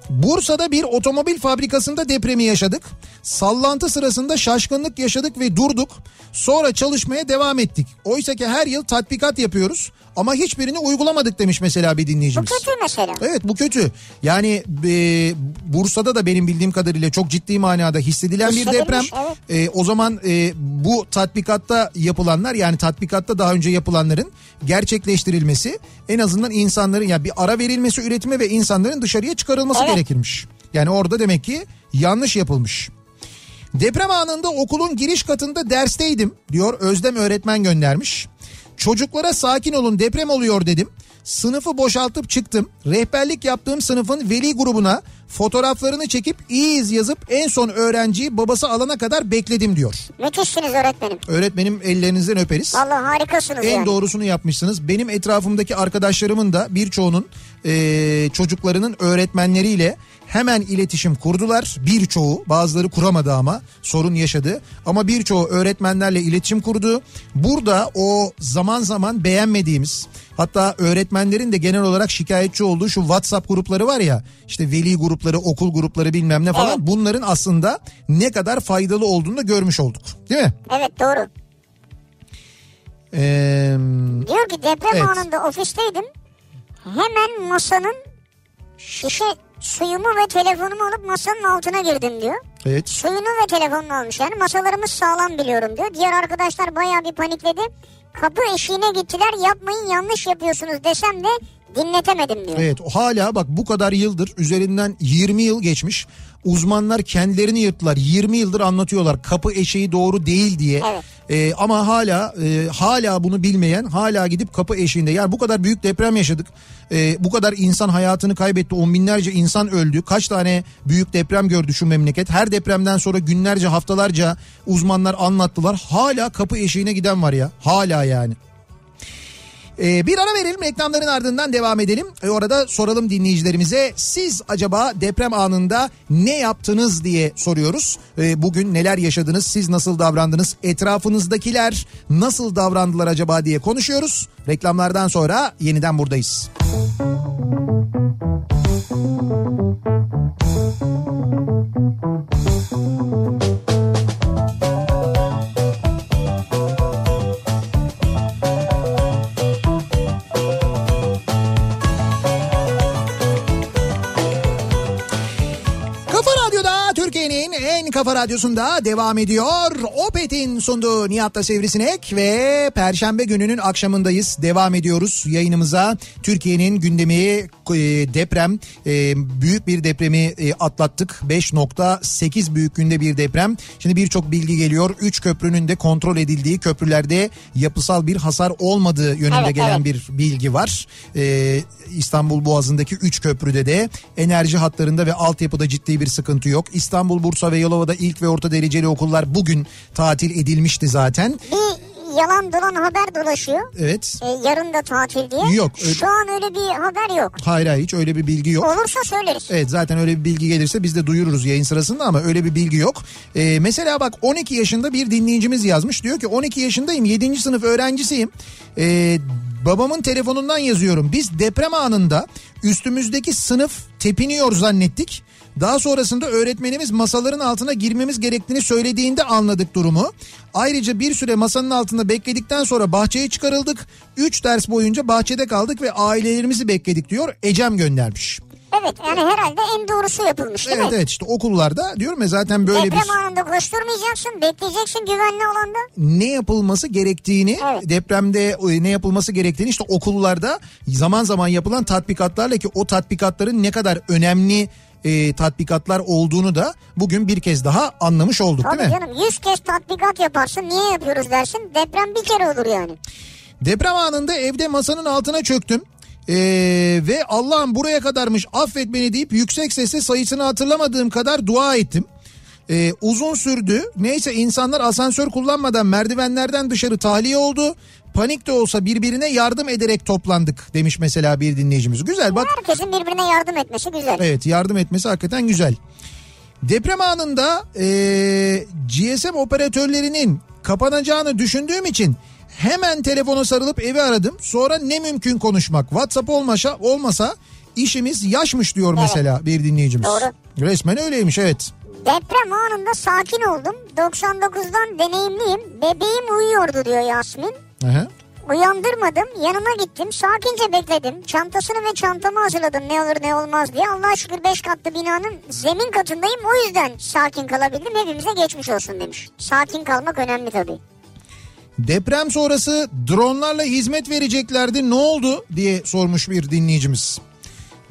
Bursa'da bir otomobil fabrikasında depremi yaşadık. Sallantı sırasında şaşkınlık yaşadık ve durduk. Sonra çalışmaya devam ettik. Oysa ki her yıl tatbikat yapıyoruz ama hiçbirini uygulamadık demiş mesela bir Bu dinleyicimiz. kötü mesela. Evet bu kötü. Yani e, Bursa'da da benim bildiğim kadarıyla çok ciddi manada hissedilen bir deprem. evet. E, o zaman e, bu tatbikatta yapılanlar yani tatbikatta daha önce yapılanların gerçekleştirilmesi en azından insanların yani bir ara verilmesi üretime ve insanların dışarıya çıkarılması Evet. gerekirmiş. Yani orada demek ki yanlış yapılmış. Deprem anında okulun giriş katında dersteydim diyor Özlem öğretmen göndermiş. Çocuklara sakin olun deprem oluyor dedim. Sınıfı boşaltıp çıktım. Rehberlik yaptığım sınıfın veli grubuna fotoğraflarını çekip iyiyiz yazıp en son öğrenciyi babası alana kadar bekledim diyor. Müthişsiniz öğretmenim. Öğretmenim ellerinizden öperiz. Vallahi harikasınız En yani. doğrusunu yapmışsınız. Benim etrafımdaki arkadaşlarımın da birçoğunun e, çocuklarının öğretmenleriyle hemen iletişim kurdular. Birçoğu bazıları kuramadı ama sorun yaşadı. Ama birçoğu öğretmenlerle iletişim kurdu. Burada o zaman zaman beğenmediğimiz hatta öğretmenlerin de genel olarak şikayetçi olduğu şu WhatsApp grupları var ya işte veli grupları okul grupları bilmem ne falan Evet. bunların aslında ne kadar faydalı olduğunu da görmüş olduk. Değil mi? Evet doğru. Eee... Diyor ki deprem Evet. anında ofisteydim. Hemen masanın şişe suyumu ve telefonumu alıp masanın altına girdim diyor. Evet. Suyunu ve telefonunu almış yani masalarımız sağlam biliyorum diyor. Diğer arkadaşlar bayağı bir panikledi. Kapı eşiğine gittiler yapmayın yanlış yapıyorsunuz desem de dinletemedim diyor. Evet hala bak bu kadar yıldır üzerinden 20 yıl geçmiş. Uzmanlar kendilerini yırttılar. 20 yıldır anlatıyorlar kapı eşeği doğru değil diye. Evet. Ee, ama hala e, hala bunu bilmeyen hala gidip kapı eşiğinde yani bu kadar büyük deprem yaşadık. Ee, bu kadar insan hayatını kaybetti. On binlerce insan öldü. Kaç tane büyük deprem gördü şu memleket. Her depremden sonra günlerce haftalarca uzmanlar anlattılar. Hala kapı eşiğine giden var ya. Hala yani. Ee, bir ara verelim reklamların ardından devam edelim. E, orada soralım dinleyicilerimize siz acaba deprem anında ne yaptınız diye soruyoruz. E, bugün neler yaşadınız siz nasıl davrandınız etrafınızdakiler nasıl davrandılar acaba diye konuşuyoruz. Reklamlardan sonra yeniden buradayız. Kafa kafa radyosunda devam ediyor. Opet'in sunduğu Nihat'la Sivrisinek ve Perşembe gününün akşamındayız. Devam ediyoruz yayınımıza. Türkiye'nin gündemi e, deprem. E, büyük bir depremi e, atlattık. 5.8 büyüklüğünde bir deprem. Şimdi birçok bilgi geliyor. 3 köprünün de kontrol edildiği köprülerde yapısal bir hasar olmadığı yönünde Evet, gelen evet. bir bilgi var. İstanbul Boğazı'ndaki 3 köprüde de enerji hatlarında ve altyapıda ciddi bir sıkıntı yok. İstanbul, Bursa ve Yalova'da ilk ve orta dereceli okullar bugün tatil edilmişti zaten. Bir yalan dolan haber dolaşıyor. Evet. E, yarın da tatil diye. Yok, öyle- Şu an öyle bir haber yok. Hayır hayır hiç öyle bir bilgi yok. Olursa söyleriz. Evet zaten öyle bir bilgi gelirse biz de duyururuz yayın sırasında ama öyle bir bilgi yok. Ee, mesela bak 12 yaşında bir dinleyicimiz yazmış. Diyor ki 12 yaşındayım 7. sınıf öğrencisiyim. Ee, babamın telefonundan yazıyorum. Biz deprem anında üstümüzdeki sınıf tepiniyor zannettik. Daha sonrasında öğretmenimiz masaların altına girmemiz gerektiğini söylediğinde anladık durumu. Ayrıca bir süre masanın altında bekledikten sonra bahçeye çıkarıldık. 3 ders boyunca bahçede kaldık ve ailelerimizi bekledik diyor. Ecem göndermiş. Evet yani herhalde en doğrusu yapılmış değil Evet mi? evet işte okullarda diyorum ya zaten böyle bir Deprem anında koşturmayacaksın, bekleyeceksin güvenli alanda. ne yapılması gerektiğini Evet. depremde e, ne yapılması gerektiğini işte okullarda zaman zaman yapılan tatbikatlarla ki o tatbikatların ne kadar önemli e, tatbikatlar olduğunu da bugün bir kez daha anlamış olduk Tabii değil mi? canım 100 kez tatbikat yaparsın niye yapıyoruz dersin deprem bir kere olur yani. Deprem anında evde masanın altına çöktüm. Ee, ve Allah'ım buraya kadarmış affet beni deyip yüksek sesle sayısını hatırlamadığım kadar dua ettim. Ee, uzun sürdü. Neyse insanlar asansör kullanmadan merdivenlerden dışarı tahliye oldu. Panik de olsa birbirine yardım ederek toplandık demiş mesela bir dinleyicimiz. Güzel bak Herkesin birbirine yardım etmesi güzel. Evet yardım etmesi hakikaten güzel. Deprem anında eee, GSM operatörlerinin kapanacağını düşündüğüm için hemen telefona sarılıp evi aradım. Sonra ne mümkün konuşmak. WhatsApp olmasa, olmasa işimiz yaşmış diyor mesela bir dinleyicimiz. Doğru. Resmen öyleymiş evet. Deprem anında sakin oldum. 99'dan deneyimliyim. Bebeğim uyuyordu diyor Yasmin. Aha. Uyandırmadım yanına gittim sakince bekledim çantasını ve çantamı hazırladım ne olur ne olmaz diye Allah'a şükür 5 katlı binanın zemin katındayım o yüzden sakin kalabildim hepimize geçmiş olsun demiş. Sakin kalmak önemli tabii. Deprem sonrası dronlarla hizmet vereceklerdi ne oldu diye sormuş bir dinleyicimiz.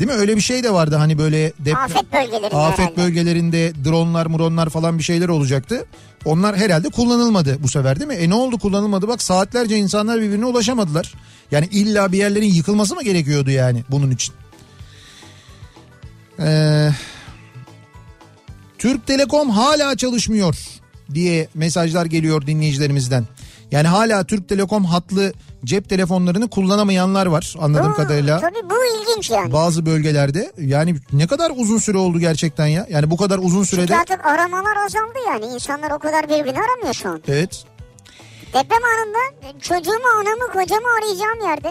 Değil mi öyle bir şey de vardı hani böyle deprem... Afet bölgelerinde Afet herhalde. bölgelerinde dronlar muronlar falan bir şeyler olacaktı. Onlar herhalde kullanılmadı bu sefer değil mi? E ne oldu kullanılmadı bak saatlerce insanlar birbirine ulaşamadılar. Yani illa bir yerlerin yıkılması mı gerekiyordu yani bunun için? Ee, Türk Telekom hala çalışmıyor diye mesajlar geliyor dinleyicilerimizden. Yani hala Türk Telekom hatlı cep telefonlarını kullanamayanlar var anladığım Bu- kadarıyla. Tabii bu ilginç yani. Bazı bölgelerde yani ne kadar uzun süre oldu gerçekten ya. Yani bu kadar uzun Çünkü sürede artık aramalar azaldı yani insanlar o kadar birbirini aramıyor şu an. evet Deprem anında çocuğumu anamı kocamı arayacağım yerde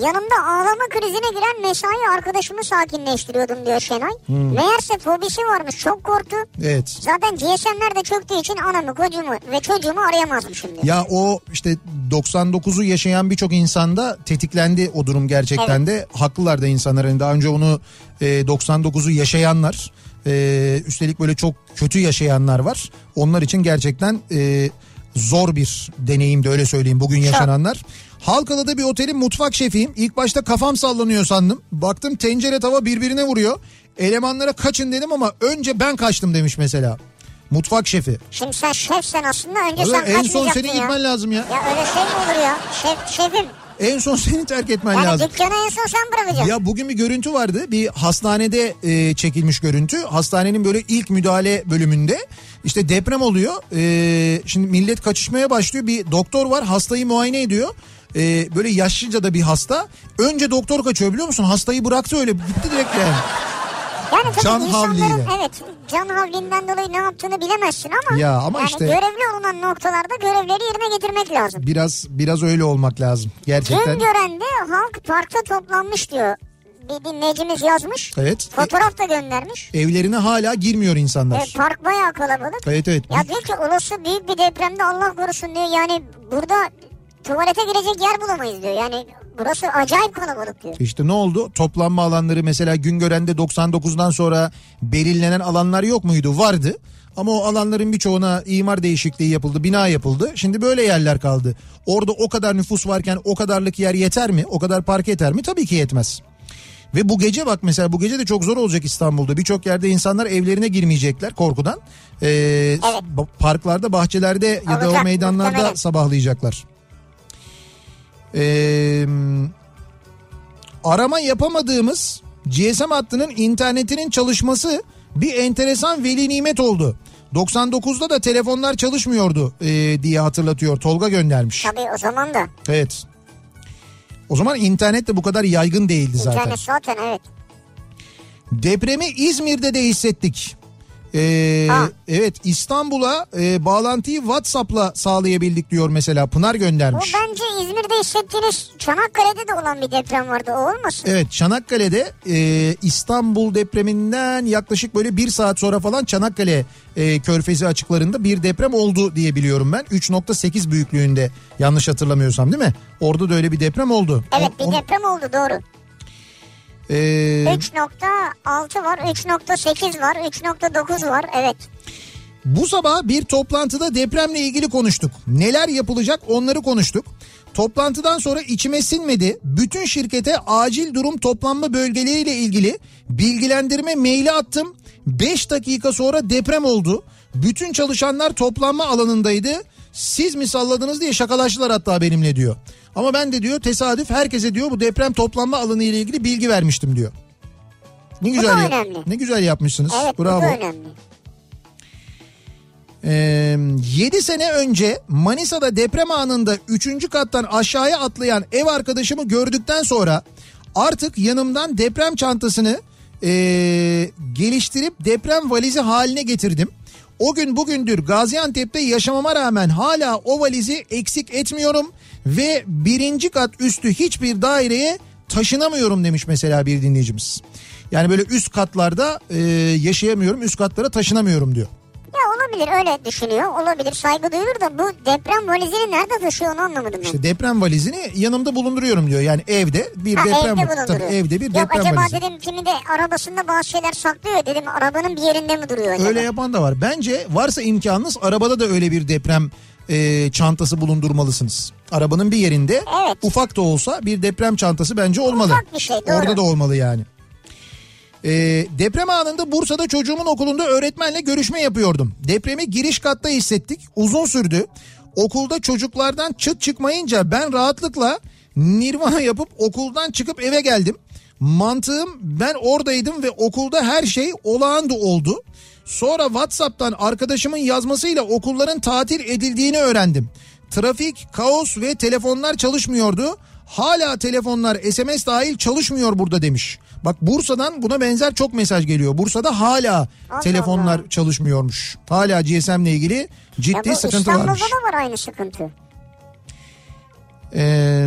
yanımda ağlama krizine giren mesai arkadaşımı sakinleştiriyordum diyor Şenay. Hmm. Meğerse fobisi varmış çok korktu. evet. Zaten GSM'ler de çöktüğü için anamı kocamı ve çocuğumu arayamazdım şimdi. Ya o işte 99'u yaşayan birçok insanda tetiklendi o durum gerçekten de. Haklılar da insanlar. Yani daha önce onu e, 99'u yaşayanlar e, üstelik böyle çok kötü yaşayanlar var. Onlar için gerçekten e, zor bir deneyimdi öyle söyleyeyim bugün yaşananlar. Halkalı'da bir otelin mutfak şefiyim. İlk başta kafam sallanıyor sandım. Baktım tencere tava birbirine vuruyor. Elemanlara kaçın dedim ama önce ben kaçtım demiş mesela. Mutfak şefi. Şimdi sen şefsen aslında önce Ulan sen en son senin ya. gitmen lazım ya. Ya öyle şey mi olur ya? Şef, şefim. En son seni terk etmen Yani lazım. dükkanı en son sen bırakacaksın. Ya bugün bir görüntü vardı. Bir hastanede e, çekilmiş görüntü. Hastanenin böyle ilk müdahale bölümünde işte deprem oluyor. E, şimdi millet kaçışmaya başlıyor. Bir doktor var hastayı muayene ediyor. E, böyle yaşlıca da bir hasta. Önce doktor kaçıyor biliyor musun? Hastayı bıraktı öyle gitti direkt yani. Yani tabii Can insanların havliyle. evet can havlinden dolayı ne yaptığını bilemezsin ama, Ya ama yani işte- görevli olunan noktalarda görevleri yerine getirmek lazım. Biraz biraz öyle olmak lazım. Gerçekten. Güngören'de halk parkta toplanmış diyor. Bir dinleyicimiz yazmış. Evet. Fotoğraf da göndermiş. Evlerine hala girmiyor insanlar. Evet, park bayağı kalabalık. Evet evet. Ya diyor ki olası büyük bir depremde Allah korusun diyor. Yani burada tuvalete girecek yer bulamayız diyor. Yani burası acayip kalabalık diyor. İşte ne oldu? Toplanma alanları mesela Güngören'de 99'dan sonra belirlenen alanlar yok muydu? Vardı. Ama o alanların birçoğuna imar değişikliği yapıldı, bina yapıldı. Şimdi böyle yerler kaldı. Orada o kadar nüfus varken o kadarlık yer yeter mi? O kadar park yeter mi? Tabii ki yetmez. Ve bu gece bak mesela bu gece de çok zor olacak İstanbul'da. Birçok yerde insanlar evlerine girmeyecekler korkudan. Ee, ba- Parklarda, bahçelerde ya da o Olacak, meydanlarda muhtemelen. sabahlayacaklar. Ee, arama yapamadığımız GSM hattının internetinin çalışması bir enteresan veli nimet oldu. 99'da da telefonlar çalışmıyordu e, diye hatırlatıyor. Tolga göndermiş. Tabii o zaman da. Evet. O zaman internet de bu kadar yaygın değildi zaten. İnternet zaten evet. Depremi İzmir'de de hissettik. Ee, Ha. evet İstanbul'a e, bağlantıyı WhatsApp'la sağlayabildik diyor mesela Pınar O göndermiş. bence İzmir'de hissettiğiniz Çanakkale'de de olan bir deprem vardı. O olmasın? Evet Çanakkale'de e, İstanbul depreminden yaklaşık böyle bir saat sonra falan Çanakkale e, körfezi açıklarında bir deprem oldu diye biliyorum ben. 3.8 büyüklüğünde yanlış hatırlamıyorsam değil mi? Orada da öyle bir deprem oldu. Evet O- bir o- deprem oldu doğru. E, 3.6 var, 3.8 var, 3.9 var. Evet. Bu sabah bir toplantıda depremle ilgili konuştuk. Neler yapılacak onları konuştuk. Toplantıdan sonra içime sinmedi. Bütün şirkete acil durum toplanma bölgeleriyle ilgili bilgilendirme maili attım. 5 dakika sonra deprem oldu. Bütün çalışanlar toplanma alanındaydı. Siz mi salladınız diye şakalaştılar hatta benimle diyor. Ama ben de diyor tesadüf herkese diyor bu deprem toplanma alanı ile ilgili bilgi vermiştim diyor. Ne güzel önemli. ne güzel yapmışsınız. Evet bu Bravo. da önemli. Ee, 7 sene önce Manisa'da deprem anında 3. kattan aşağıya atlayan ev arkadaşımı gördükten sonra artık yanımdan deprem çantasını ee, geliştirip deprem valizi haline getirdim. O gün bugündür Gaziantep'te yaşamama rağmen hala o valizi eksik etmiyorum ve birinci kat üstü hiçbir daireye taşınamıyorum demiş mesela bir dinleyicimiz. Yani böyle üst katlarda ee, yaşayamıyorum üst katlara taşınamıyorum diyor. Olabilir öyle düşünüyor. Olabilir saygı duyulur da bu deprem valizini nerede taşıyor onu anlamadım ben. İşte deprem valizini yanımda bulunduruyorum diyor. Yani evde bir Ha, deprem evde tabii bulunduruyor. evde bir Yok deprem acaba valizi. dedim kimi de arabasında bazı şeyler saklıyor dedim arabanın bir yerinde mi duruyor acaba? Öyle yapan da var. Bence varsa imkanınız arabada da öyle bir deprem e, çantası bulundurmalısınız. Arabanın bir yerinde Evet. ufak da olsa bir deprem çantası bence olmalı. Ufak bir şey, doğru. Orada da olmalı yani. E, deprem anında Bursa'da çocuğumun okulunda öğretmenle görüşme yapıyordum. Depremi giriş katta hissettik. Uzun sürdü. Okulda çocuklardan çıt çıkmayınca ben rahatlıkla nirvana yapıp okuldan çıkıp eve geldim. Mantığım ben oradaydım ve okulda her şey olağandı oldu. Sonra WhatsApp'tan arkadaşımın yazmasıyla okulların tatil edildiğini öğrendim. Trafik, kaos ve telefonlar çalışmıyordu. Hala telefonlar SMS dahil çalışmıyor burada demiş. Bak Bursa'dan buna benzer çok mesaj geliyor. Bursa'da hala Allah telefonlar Allah. çalışmıyormuş. Hala GSM ile ilgili Ya ciddi bu sıkıntı İstanbul'da varmış. da var aynı sıkıntı. Ee,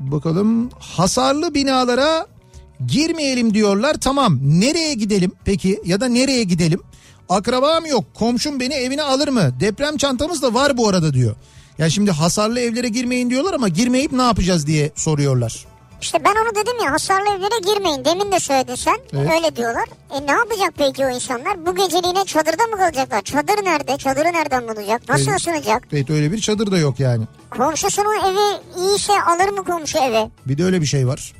bakalım hasarlı binalara girmeyelim diyorlar. Tamam nereye gidelim peki ya da nereye gidelim? Akrabam yok komşum beni evine alır mı? Deprem çantamız da var bu arada diyor. Ya şimdi hasarlı evlere girmeyin diyorlar ama girmeyip ne yapacağız diye soruyorlar. İşte ben onu dedim ya hasarlı evlere girmeyin. Demin de söyledin sen. Evet. Öyle diyorlar. E ne yapacak peki o insanlar? Bu geceliğine çadırda mı kalacaklar? Çadır nerede? Çadırı nereden bulacak? Nasıl Evet. ısınacak? Evet öyle bir çadır da yok yani. Komşusunun evi iyiyse alır mı komşu eve? Bir de öyle bir şey var.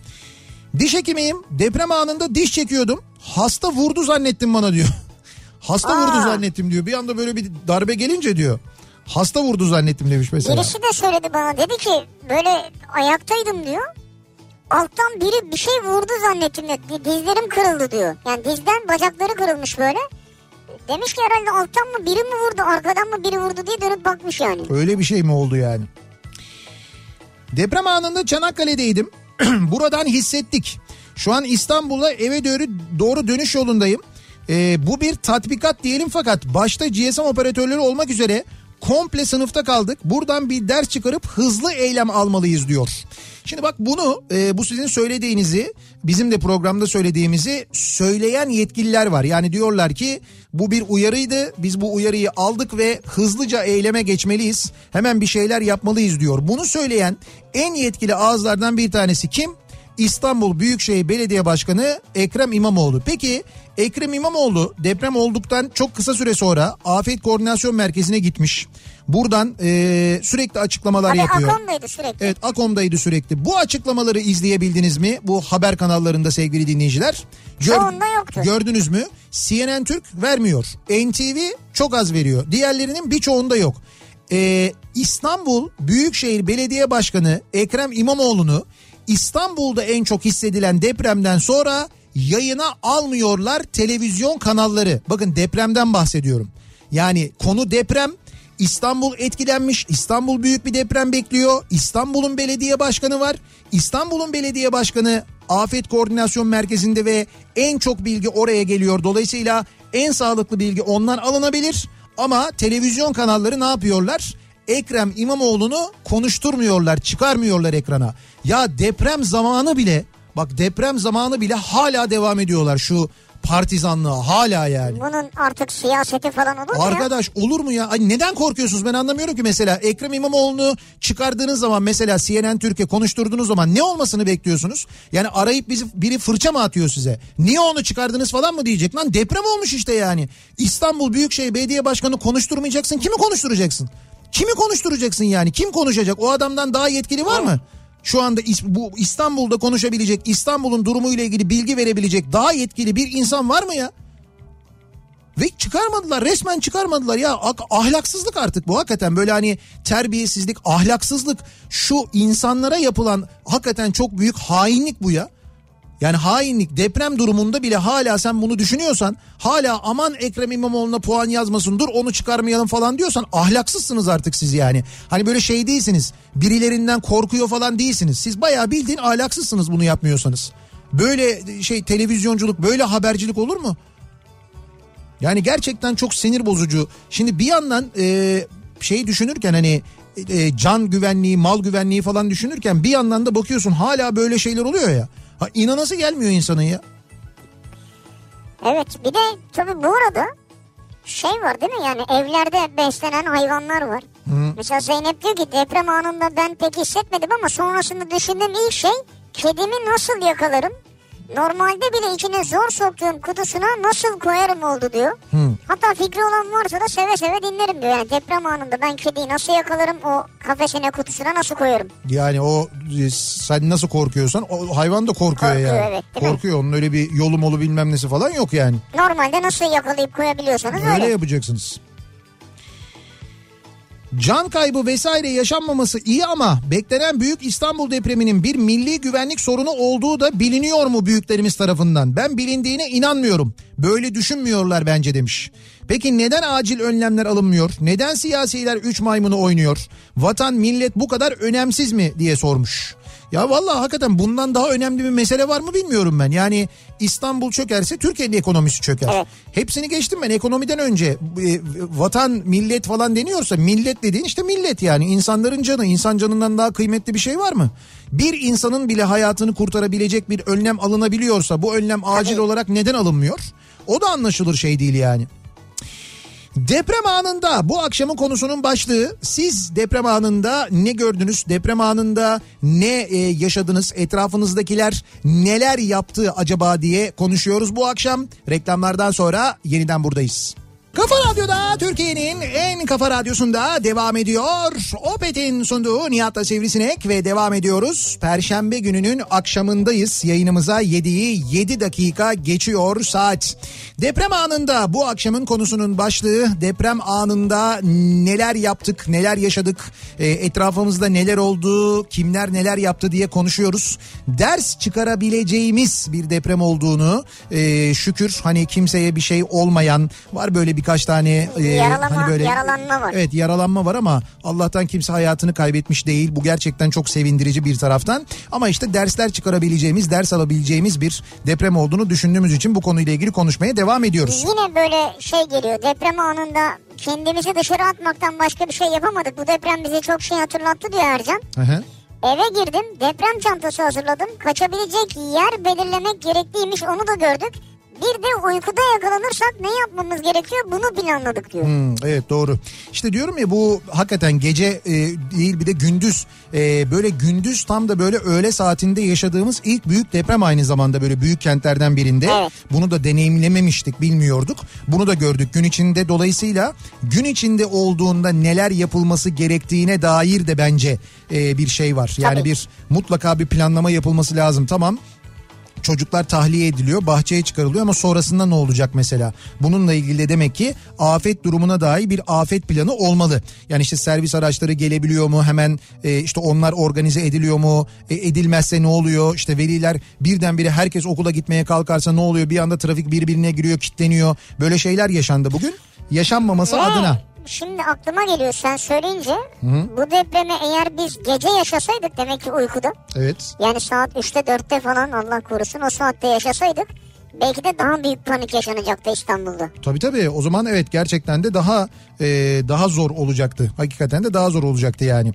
Diş hekimiyim. Deprem anında diş çekiyordum. Hasta vurdu zannettim bana diyor. [laughs] Hasta Aa. vurdu zannettim diyor. Bir anda böyle bir darbe gelince diyor. Hasta vurdu zannettim demiş mesela. Birisi de söyledi bana. Dedi ki böyle ayaktaydım diyor. Alttan biri bir şey vurdu zannettim de dizlerim kırıldı diyor. Yani dizden bacakları kırılmış böyle. Demiş ki herhalde alttan mı biri mi vurdu arkadan mı biri vurdu diye dönüp bakmış yani. Öyle bir şey mi oldu yani? Deprem anında Çanakkale'deydim. [clears throat] Buradan hissettik. Şu an İstanbul'a eve doğru, doğru dönüş yolundayım. Ee, bu bir tatbikat diyelim fakat başta GSM operatörleri olmak üzere komple sınıfta kaldık. Buradan bir ders çıkarıp hızlı eylem almalıyız diyor. Şimdi bak bunu e, bu sizin söylediğinizi bizim de programda söylediğimizi söyleyen yetkililer var. Yani diyorlar ki bu bir uyarıydı biz bu uyarıyı aldık ve hızlıca eyleme geçmeliyiz. Hemen bir şeyler yapmalıyız diyor. Bunu söyleyen en yetkili ağızlardan bir tanesi kim? İstanbul Büyükşehir Belediye Başkanı Ekrem İmamoğlu. Peki Ekrem İmamoğlu deprem olduktan çok kısa süre sonra Afet Koordinasyon Merkezi'ne gitmiş. Buradan eee, sürekli açıklamalar Tabii yapıyor. Akom'daydı sürekli. Evet Akom'daydı sürekli. Bu açıklamaları izleyebildiniz mi? Bu haber kanallarında sevgili dinleyiciler. Çoğunda yoktu. Gördünüz mü? CNN Türk vermiyor. NTV çok az veriyor. Diğerlerinin birçoğunda yok. Ee, İstanbul Büyükşehir Belediye Başkanı Ekrem İmamoğlu'nu İstanbul'da en çok hissedilen depremden sonra yayına almıyorlar televizyon kanalları. Bakın depremden bahsediyorum. Yani konu deprem. İstanbul etkilenmiş. İstanbul büyük bir deprem bekliyor. İstanbul'un belediye başkanı var. İstanbul'un belediye başkanı Afet Koordinasyon Merkezi'nde ve en çok bilgi oraya geliyor. Dolayısıyla en sağlıklı bilgi ondan alınabilir. Ama televizyon kanalları ne yapıyorlar? Ekrem İmamoğlu'nu konuşturmuyorlar, çıkarmıyorlar ekrana. Ya deprem zamanı bile bak deprem zamanı bile hala devam ediyorlar şu partizanlığa hala yani. Bunun artık siyaseti falan olur mu Arkadaş ya? olur mu ya? Ay neden korkuyorsunuz ben anlamıyorum ki mesela Ekrem İmamoğlu'nu çıkardığınız zaman mesela CNN Türkiye konuşturduğunuz zaman ne olmasını bekliyorsunuz? Yani arayıp bizi biri fırça mı atıyor size? Niye onu çıkardınız falan mı diyecek? Lan deprem olmuş işte yani. İstanbul Büyükşehir Belediye Başkanı konuşturmayacaksın. Kimi konuşturacaksın? Kimi konuşturacaksın yani? Kim konuşacak? O adamdan daha yetkili var mı? Şu anda bu İstanbul'da konuşabilecek, İstanbul'un durumuyla ilgili bilgi verebilecek daha yetkili bir insan var mı ya? Ve çıkarmadılar resmen çıkarmadılar ya ahlaksızlık artık bu hakikaten böyle hani terbiyesizlik ahlaksızlık şu insanlara yapılan hakikaten çok büyük hainlik bu ya. Yani hainlik deprem durumunda bile hala sen bunu düşünüyorsan hala aman Ekrem İmamoğlu'na puan yazmasın dur onu çıkarmayalım falan diyorsan ahlaksızsınız artık siz yani. Hani böyle şey değilsiniz birilerinden korkuyor falan değilsiniz. Siz bayağı bildiğin ahlaksızsınız bunu yapmıyorsanız. Böyle şey televizyonculuk böyle habercilik olur mu? Yani gerçekten çok sinir bozucu. Şimdi bir yandan e, şey düşünürken hani e, can güvenliği mal güvenliği falan düşünürken bir yandan da bakıyorsun hala böyle şeyler oluyor ya. Ha, inanası gelmiyor insanın ya. Evet bir de tabii bu arada şey var değil mi yani evlerde beslenen hayvanlar var. Hı. Mesela Zeynep diyor ki deprem anında ben pek hissetmedim ama sonrasında düşündüğüm ilk şey kedimi nasıl yakalarım? Normalde bile içine zor soktuğum kutusuna nasıl koyarım oldu diyor. Hmm. Hatta fikri olan varsa da seve seve dinlerim diyor. Yani deprem anında ben kediyi nasıl yakalarım o kafesine kutusuna nasıl koyarım? Yani o e, sen nasıl korkuyorsan o hayvan da korkuyor, korkuyor yani. Evet, korkuyor mi? onun öyle bir yolu molu bilmem nesi falan yok yani. Normalde nasıl yakalayıp koyabiliyorsanız öyle. Öyle yapacaksınız. Can kaybı vesaire yaşanmaması iyi ama beklenen büyük İstanbul depreminin bir milli güvenlik sorunu olduğu da biliniyor mu büyüklerimiz tarafından? Ben bilindiğine inanmıyorum. Böyle düşünmüyorlar bence demiş. Peki neden acil önlemler alınmıyor? Neden siyasiler 3 maymunu oynuyor? Vatan millet bu kadar önemsiz mi diye sormuş. Ya vallahi hakikaten bundan daha önemli bir mesele var mı bilmiyorum ben. Yani İstanbul çökerse Türkiye'nin ekonomisi çöker. Evet. Hepsini geçtim ben ekonomiden önce. E, vatan, millet falan deniyorsa millet dediğin işte millet yani. insanların canı, insan canından daha kıymetli bir şey var mı? Bir insanın bile hayatını kurtarabilecek bir önlem alınabiliyorsa bu önlem acil Tabii. olarak neden alınmıyor? O da anlaşılır şey değil yani. Deprem anında bu akşamın konusunun başlığı siz deprem anında ne gördünüz? Deprem anında ne e, yaşadınız? Etrafınızdakiler neler yaptı acaba diye konuşuyoruz bu akşam. Reklamlardan sonra yeniden buradayız. Kafa Radyo'da Türkiye'nin en kafa radyosunda devam ediyor. Opet'in sunduğu Nihat'la Sivrisinek ve devam ediyoruz. Perşembe gününün akşamındayız. Yayınımıza 7'yi 7 dakika geçiyor saat. Deprem anında bu akşamın konusunun başlığı deprem anında neler yaptık, neler yaşadık, e, etrafımızda neler oldu, kimler neler yaptı diye konuşuyoruz. Ders çıkarabileceğimiz bir deprem olduğunu e, şükür hani kimseye bir şey olmayan var böyle bir birkaç tane e, Yaralama, hani böyle yaralanma var. Evet yaralanma var ama Allah'tan kimse hayatını kaybetmiş değil. Bu gerçekten çok sevindirici bir taraftan. Ama işte dersler çıkarabileceğimiz, ders alabileceğimiz bir deprem olduğunu düşündüğümüz için bu konuyla ilgili konuşmaya devam ediyoruz. Yine böyle şey geliyor. Deprem anında kendimizi dışarı atmaktan başka bir şey yapamadık. Bu deprem bize çok şey hatırlattı diyor Ercan. Hı hı. Eve girdim deprem çantası hazırladım. Kaçabilecek yer belirlemek gerekliymiş onu da gördük. Bir de uykuda yakalanırsak ne yapmamız gerekiyor bunu planladık diyor. Hmm, evet doğru. İşte diyorum ya bu hakikaten gece e, değil bir de gündüz e, böyle gündüz tam da böyle öğle saatinde yaşadığımız ilk büyük deprem aynı zamanda böyle büyük kentlerden birinde. Evet. Bunu da deneyimlememiştik bilmiyorduk. Bunu da gördük gün içinde dolayısıyla gün içinde olduğunda neler yapılması gerektiğine dair de bence e, bir şey var. Yani Tabii. bir mutlaka bir planlama yapılması lazım. Tamam çocuklar tahliye ediliyor, bahçeye çıkarılıyor ama sonrasında ne olacak mesela? Bununla ilgili de demek ki afet durumuna dair bir afet planı olmalı. Yani işte servis araçları gelebiliyor mu? Hemen e, işte onlar organize ediliyor mu? E, edilmezse ne oluyor? İşte veliler birdenbire herkes okula gitmeye kalkarsa ne oluyor? Bir anda trafik birbirine giriyor, kilitleniyor. Böyle şeyler yaşandı bugün. Yaşanmaması Ve adına. Şimdi aklıma geliyor sen söyleyince bu depremi eğer biz gece yaşasaydık demek ki uykuda Evet. yani saat 3'te 4'te falan Allah korusun o saatte yaşasaydık belki de daha büyük panik yaşanacaktı İstanbul'da. Tabii tabii o zaman evet gerçekten de daha e, daha zor olacaktı. Hakikaten de daha zor olacaktı yani.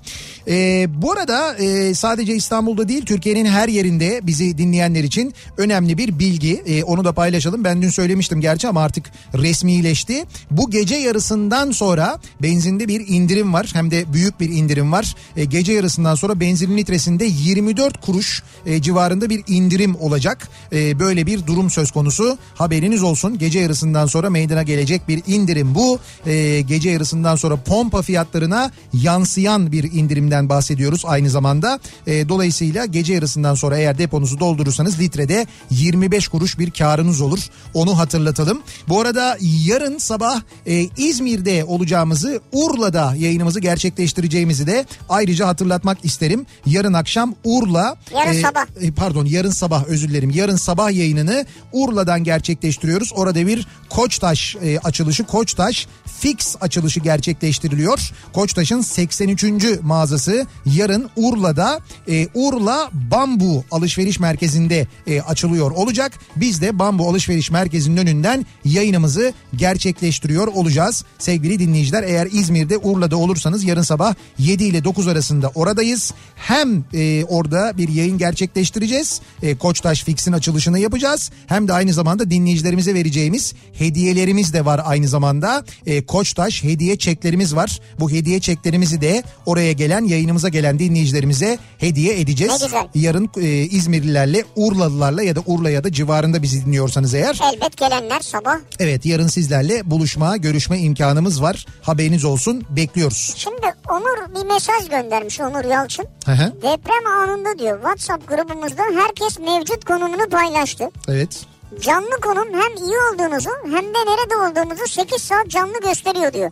E, bu arada e, sadece İstanbul'da değil Türkiye'nin her yerinde bizi dinleyenler için önemli bir bilgi. E, onu da paylaşalım. Ben dün söylemiştim gerçi ama artık resmileşti. Bu gece yarısından sonra benzinde bir indirim var. Hem de büyük bir indirim var. E, gece yarısından sonra benzin litresinde 24 kuruş e, civarında bir indirim olacak. E, böyle bir durum söz konusu. Haberiniz olsun. Gece yarısından sonra meydana gelecek bir indirim bu. E, gece yarısından sonra pompa fiyatlarına yansıyan bir indirimden bahsediyoruz aynı zamanda. E, dolayısıyla gece yarısından sonra eğer deponuzu doldurursanız litrede 25 kuruş bir karınız olur. Onu hatırlatalım. Bu arada yarın sabah e, İzmir'de olacağımızı Urla'da yayınımızı gerçekleştireceğimizi de ayrıca hatırlatmak isterim. Yarın akşam Urla Yarın sabah. e, pardon yarın sabah özür dilerim. Yarın sabah yayınını Urla'dan gerçekleştiriyoruz. Orada bir Koçtaş e, açılışı Koçtaş Fix açılışı gerçekleştiriliyor. Koçtaş'ın 83. mağazası yarın Urla'da e, Urla Bambu alışveriş merkezinde e, açılıyor olacak. Biz de Bambu alışveriş merkezinin önünden yayınımızı gerçekleştiriyor olacağız. Sevgili dinleyiciler eğer İzmir'de Urla'da olursanız yarın sabah 7 ile 9 arasında oradayız. Hem e, orada bir yayın gerçekleştireceğiz. E, Koçtaş Fix'in açılışını yapacağız. Hem de aynı zamanda dinleyicilerimize vereceğimiz hediyelerimiz de var aynı zamanda. E, Koçtaş hediye çeklerimiz var. Bu hediye çeklerimizi de oraya gelen yayınımıza gelen dinleyicilerimize hediye edeceğiz. Ne güzel. Yarın e, İzmirlilerle Urlalılarla ya da Urla ya da civarında bizi dinliyorsanız eğer Elbet gelenler sabah. evet yarın sizlerle buluşma görüşme imkanımız var. Haberiniz olsun bekliyoruz. Şimdi Onur bir mesaj göndermiş Onur Yalçın. Hı hı. Deprem anında diyor WhatsApp grubumuzda herkes mevcut konumunu paylaştı. Evet. Canlı konum hem iyi olduğunuzu hem de nerede olduğunuzu 8 saat canlı gösteriyor diyor.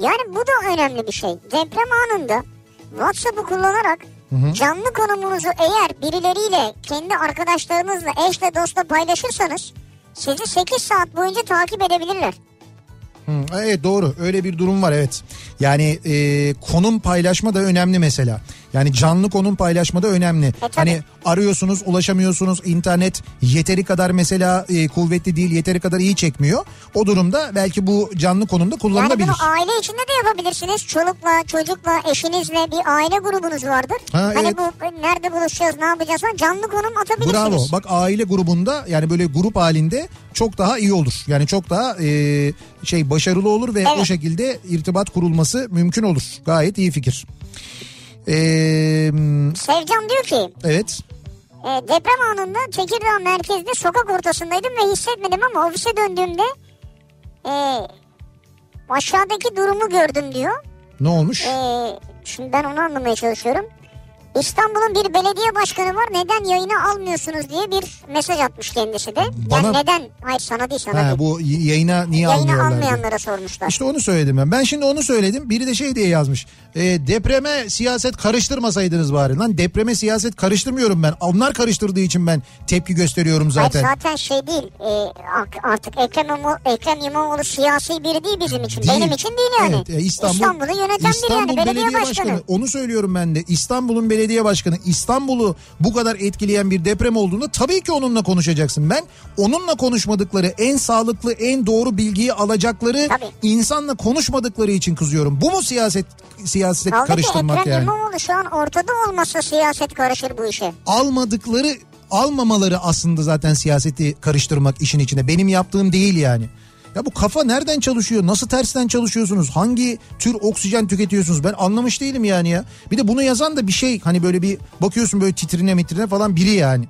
Yani bu da önemli bir şey. Deprem anında WhatsApp'ı kullanarak canlı konumunuzu eğer birileriyle kendi arkadaşlarınızla eşle dostla paylaşırsanız sizi 8 saat boyunca takip edebilirler. Hı, evet doğru öyle bir durum var evet. Yani e, konum paylaşma da önemli mesela. Yani canlı konum paylaşma da önemli. tabii. hani arıyorsunuz ulaşamıyorsunuz internet yeteri kadar mesela e, kuvvetli değil yeteri kadar iyi çekmiyor. O durumda belki bu canlı konumda Yani kullanılabilir. bunu aile içinde de yapabilirsiniz. Çolukla, çocukla, eşinizle bir aile grubunuz vardır. Ha, hani evet. bu nerede buluşacağız, ne yapacağız falan canlı konum atabilirsiniz. Bravo. Bak aile grubunda yani böyle grup halinde çok daha iyi olur. Yani çok daha e, şey başarılı olur ve Evet. o şekilde irtibat kurulması mümkün olur. Gayet iyi fikir. E, Sevcan diyor ki evet. e, deprem anında Tekirdağ merkezde sokak ortasındaydım ve hissetmedim ama ofise döndüğümde e, aşağıdaki durumu gördüm diyor. Ne olmuş? E, şimdi ben onu anlamaya çalışıyorum. İstanbul'un bir belediye başkanı var neden yayına almıyorsunuz diye bir mesaj atmış kendisi de. Bana- Yani neden? Hayır sana değil sana Ha, değil. bu yayına niye Yayına almıyorlar? diye. almayanlara sormuşlar. İşte onu söyledim ben. Ben şimdi onu söyledim. Biri de şey diye yazmış. E, depreme siyaset karıştırmasaydınız bari. Lan depreme siyaset karıştırmıyorum ben. Onlar karıştırdığı için ben tepki gösteriyorum zaten. Hayır zaten şey değil e, artık Ekrem, İmamo, Ekrem İmamoğlu siyasi biri değil bizim için. Değil. Benim için değil yani. Evet, e, İstanbul, İstanbul'u yöneten İstanbul biri yani belediye, başkanı. Onu söylüyorum ben de. İstanbul'un belediye başkanı. İstanbul'u bu kadar etkileyen bir deprem olduğunda tabii ki onunla konuşacaksın. Ben onunla konuşmadıkları en sağlıklı en doğru bilgiyi alacakları Tabii. insanla konuşmadıkları için kızıyorum. Bu mu siyaset siyaset Kaldı ki karıştırmak Ekrem yani? İmamoğlu şu an ortada olmasa siyaset karışır bu işe. almadıkları almamaları aslında zaten siyaseti karıştırmak işin içine. Benim yaptığım değil yani. Ya bu kafa nereden çalışıyor? Nasıl tersten çalışıyorsunuz? Hangi tür oksijen tüketiyorsunuz? Ben anlamış değilim yani ya. Bir de bunu yazan da bir şey hani böyle bir bakıyorsun böyle titrine mitrine falan biri yani.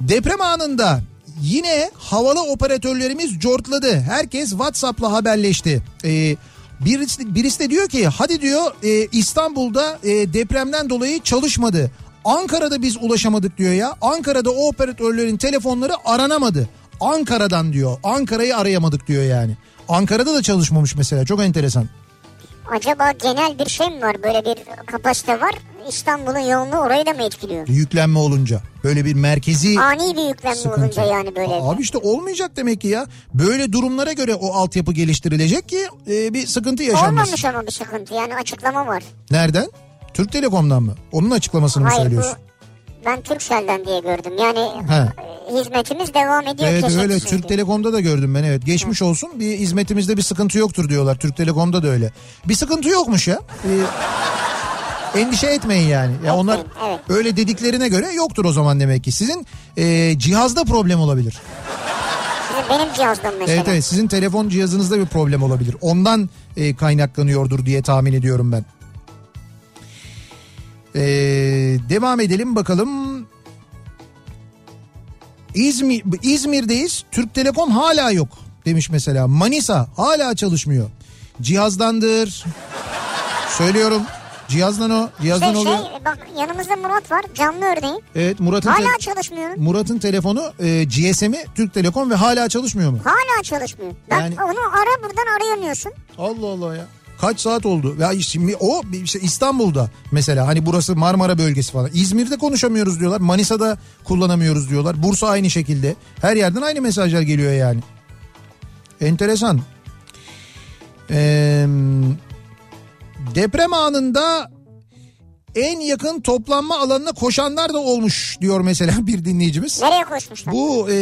Deprem anında yine havalı operatörlerimiz cortladı. Herkes WhatsApp'la haberleşti. Ee, birisi, birisi de diyor ki hadi diyor e, İstanbul'da e, depremden dolayı çalışmadı. Ankara'da biz ulaşamadık diyor ya. Ankara'da o operatörlerin telefonları aranamadı. Ankara'dan diyor. Ankara'yı arayamadık diyor yani. Ankara'da da çalışmamış mesela çok enteresan. Acaba genel bir şey mi var? Böyle bir kapasite var. İstanbul'un yoğunluğu orayı da mı etkiliyor? Yüklenme olunca böyle bir merkezi Ani bir yüklenme sıkıntı. olunca yani böyle. Abi işte olmayacak demek ki ya. Böyle durumlara göre o altyapı geliştirilecek ki e, bir sıkıntı yaşanmasın. Olmamış ama bir sıkıntı yani açıklama var. Nereden? Türk Telekom'dan mı? Onun açıklamasını mı Hayır bu söylüyorsun? Ben Turkcell'den diye gördüm. Yani He. e, hizmetimiz devam ediyor. Evet öyle Türk diye. Telekom'da da gördüm ben evet. Geçmiş olsun bir hizmetimizde bir sıkıntı yoktur diyorlar. Türk Telekom'da da öyle. Bir sıkıntı yokmuş ya. Ee, [laughs] endişe etmeyin yani. Ya onlar evet. öyle dediklerine göre yoktur o zaman demek ki. Sizin e, cihazda problem olabilir. Benim cihazdan mesela. Evet evet sizin telefon cihazınızda bir problem olabilir. Ondan e, kaynaklanıyordur diye tahmin ediyorum ben. Ee, devam edelim bakalım. İzmir, İzmir'deyiz. Türk Telekom hala yok demiş mesela. Manisa hala çalışmıyor. Cihazdandır. Söylüyorum. Cihazdan o. Cihazdan Şey, oluyor. şey bak yanımızda Murat var canlı örneği. Evet Murat'ın te- Hala çalışmıyor. Murat'ın telefonu e, GSM'i Türk Telekom ve hala çalışmıyor mu? Hala çalışmıyor. Bak Yani- onu ara buradan arayamıyorsun. Allah Allah ya. Kaç saat oldu? Ya şimdi o işte İstanbul'da mesela hani burası Marmara bölgesi falan. İzmir'de konuşamıyoruz diyorlar. Manisa'da kullanamıyoruz diyorlar. Bursa aynı şekilde. Her yerden aynı mesajlar geliyor yani. Enteresan. Ee, deprem anında en yakın toplanma alanına koşanlar da olmuş diyor mesela [laughs] bir dinleyicimiz. Nereye koşmuşlar? Bu e,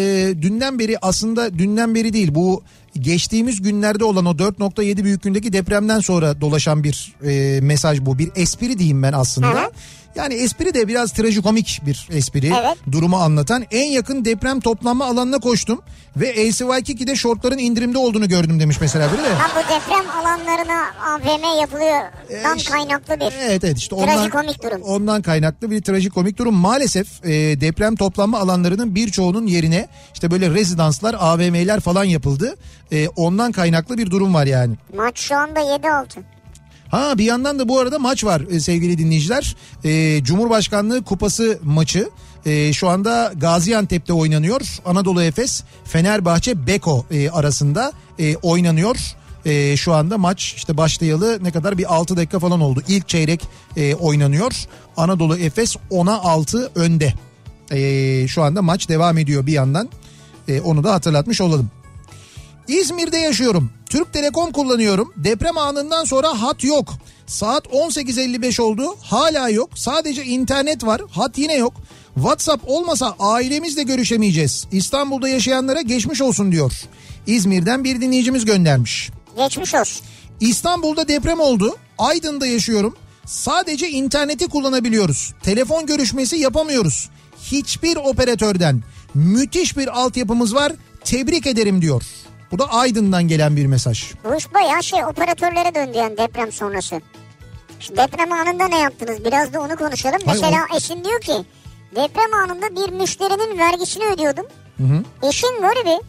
dünden beri aslında dünden beri değil bu geçtiğimiz günlerde olan o 4.7 büyüklüğündeki depremden sonra dolaşan bir e, mesaj bu. Bir espri diyeyim ben aslında. Hı. Yani espri de biraz trajikomik bir espri. Evet. Durumu anlatan. En yakın deprem toplanma alanına koştum ve LCY2'de şortların indirimde olduğunu gördüm demiş mesela biri de. Ha bu deprem alanlarına AVM yapılıyordan E, işte- kaynaklı bir. Evet evet işte ondan, Trajikomik durum. ondan kaynaklı bir trajikomik durum. Maalesef e, deprem toplanma alanlarının birçoğunun yerine işte böyle rezidanslar, AVM'ler falan yapıldı. E, ondan kaynaklı bir durum var yani. Maç şu anda 7-6. Ha bir yandan da bu arada maç var e, sevgili dinleyiciler. E, Cumhurbaşkanlığı Kupası maçı e, şu anda Gaziantep'te oynanıyor. Anadolu Efes Fenerbahçe Beko e, arasında e, oynanıyor. E, şu anda maç işte başlayalı ne kadar bir 6 dakika falan oldu. İlk çeyrek e, oynanıyor. Anadolu Efes 10'a 6 önde. E, şu anda maç devam ediyor bir yandan. E, onu da hatırlatmış olalım. İzmir'de yaşıyorum. Türk Telekom kullanıyorum. Deprem anından sonra hat yok. Saat 18.55 oldu. Hala yok. Sadece internet var. Hat yine yok. WhatsApp olmasa ailemizle görüşemeyeceğiz. İstanbul'da yaşayanlara geçmiş olsun diyor. İzmir'den bir dinleyicimiz göndermiş. Geçmiş olsun. İstanbul'da deprem oldu. Aydın'da yaşıyorum. Sadece interneti kullanabiliyoruz. Telefon görüşmesi yapamıyoruz. Hiçbir operatörden müthiş bir altyapımız var. Tebrik ederim diyor. Bu da Aydın'dan gelen bir mesaj. Bu iş bayağı şey operatörlere döndü yani deprem sonrası. Şu deprem anında ne yaptınız? Biraz da onu konuşalım. Hayır, Mesela eşin diyor ki deprem anında bir müşterinin vergisini ödüyordum. Eşin garibi